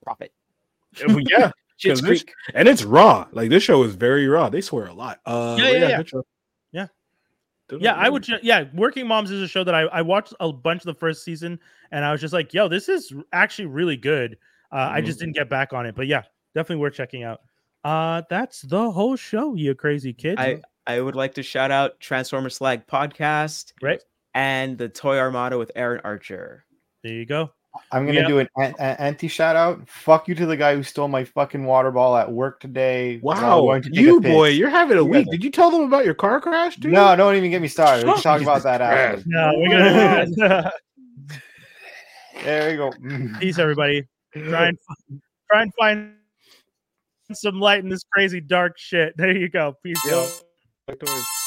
profit. yeah, <laughs> Shit's 'Cause this- and it's raw. Like this show is very raw. They swear a lot. Uh, Yeah, but yeah, yeah. Yeah. Don't Yeah, know. I would. ju- Yeah, Working Moms is a show that I, I watched a bunch of the first season, and I was just like, "Yo, this is actually really good." Uh, I Mhm. just didn't get back on it, but yeah, definitely worth checking out. Uh, that's the whole show, you crazy kid. I I would like to shout out Transformer Slag podcast, Right. and the Toy Armada with Aaron Archer. there you go. I'm gonna Yeah. do an, an, an anti shout out. Fuck you to the guy who stole my fucking water ball at work today. Wow, to you boy, you're having a You week. Did you tell them about your car crash, dude? No, don't even get me started. We can talk about that after. No, we're gonna <laughs> There we go. Peace, everybody. Try and <laughs> try and find some light in this crazy dark shit. There you go. Peace. Out.